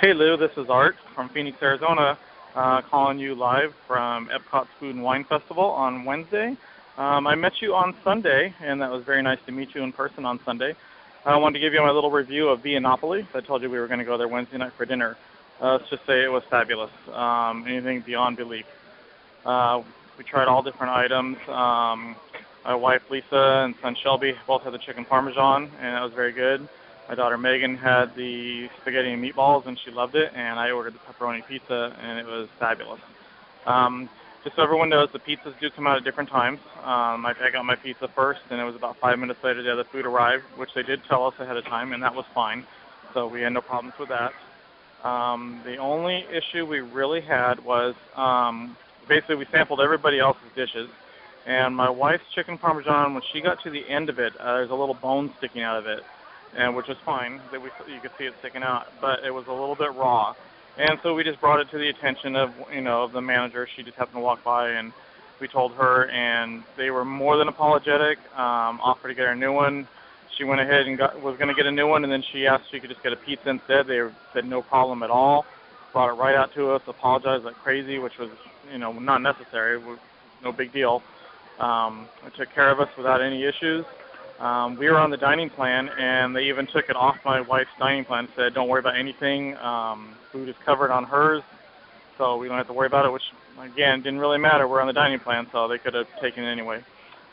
Hey Lou, this is Art from Phoenix, Arizona, uh, calling you live from Epcot's Food and Wine Festival on Wednesday. Um, I met you on Sunday, and that was very nice to meet you in person on Sunday. I wanted to give you my little review of Via Napoli. I told you we were going to go there Wednesday night for dinner. Uh, let's just say it was fabulous. Um, anything beyond belief. Uh, we tried all different items. Um, my wife Lisa and son Shelby both had the chicken parmesan, and that was very good. My daughter Megan had the spaghetti and meatballs, and she loved it. And I ordered the pepperoni pizza, and it was fabulous. Um, just so everyone knows, the pizzas do come out at different times. Um, I, got my pizza first, and it was about five minutes later the other food arrived, which they did tell us ahead of time, and that was fine. So we had no problems with that. Um, the only issue we really had was um, basically we sampled everybody else's dishes, and my wife's chicken parmesan, when she got to the end of it, uh, there's a little bone sticking out of it, and which is fine that we you could see it sticking out, but it was a little bit raw, and so we just brought it to the attention of you know of the manager. She just happened to walk by, and we told her, and they were more than apologetic. Um, offered to get her a new one. She went ahead and got, was going to get a new one, and then she asked if she could just get a pizza instead. They said no problem at all. Brought it right out to us, apologized like crazy, which was you know not necessary. No big deal. Um, it took care of us without any issues. Um, we were on the dining plan, and they even took it off my wife's dining plan. Said, "Don't worry about anything. Um, food is covered on hers, so we don't have to worry about it." Which, again, didn't really matter. We're on the dining plan, so they could have taken it anyway.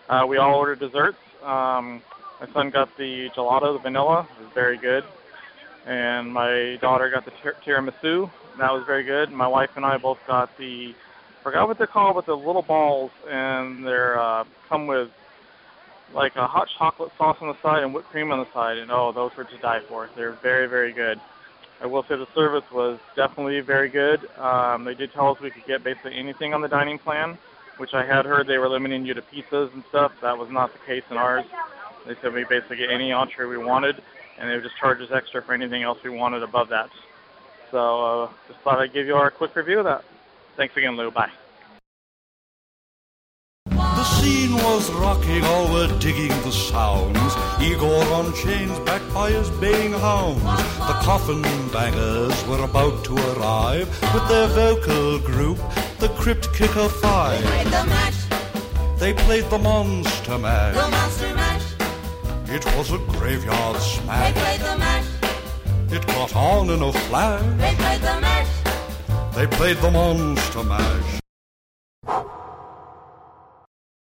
Uh, we all ordered desserts. Um, my son got the gelato, the vanilla. It was very good. And my daughter got the tir- tiramisu. That was very good. My wife and I both got the, forgot what they're called, but the little balls, and they're uh, come with like a hot chocolate sauce on the side and whipped cream on the side. And oh, those were to die for. They're very, very good. I will say the service was definitely very good. Um, they did tell us we could get basically anything on the dining plan, which I had heard they were limiting you to pizzas and stuff. That was not the case in ours. They said we basically get any entree we wanted, and they would just charge us extra for anything else we wanted above that. So uh, just thought I'd give you our quick review of that. Thanks again, Lou. Bye. The scene was rocking, all were digging the sounds. Igor on chains, backed by his baying hounds. The coffin bangers were about to arrive with their vocal group, the Crypt Kicker Five. They played the mash, They played the Monster Mash. the monster mash. It was a graveyard smash. They played the mash, It caught on in a flash. they played the mash. They played the Monster Mash.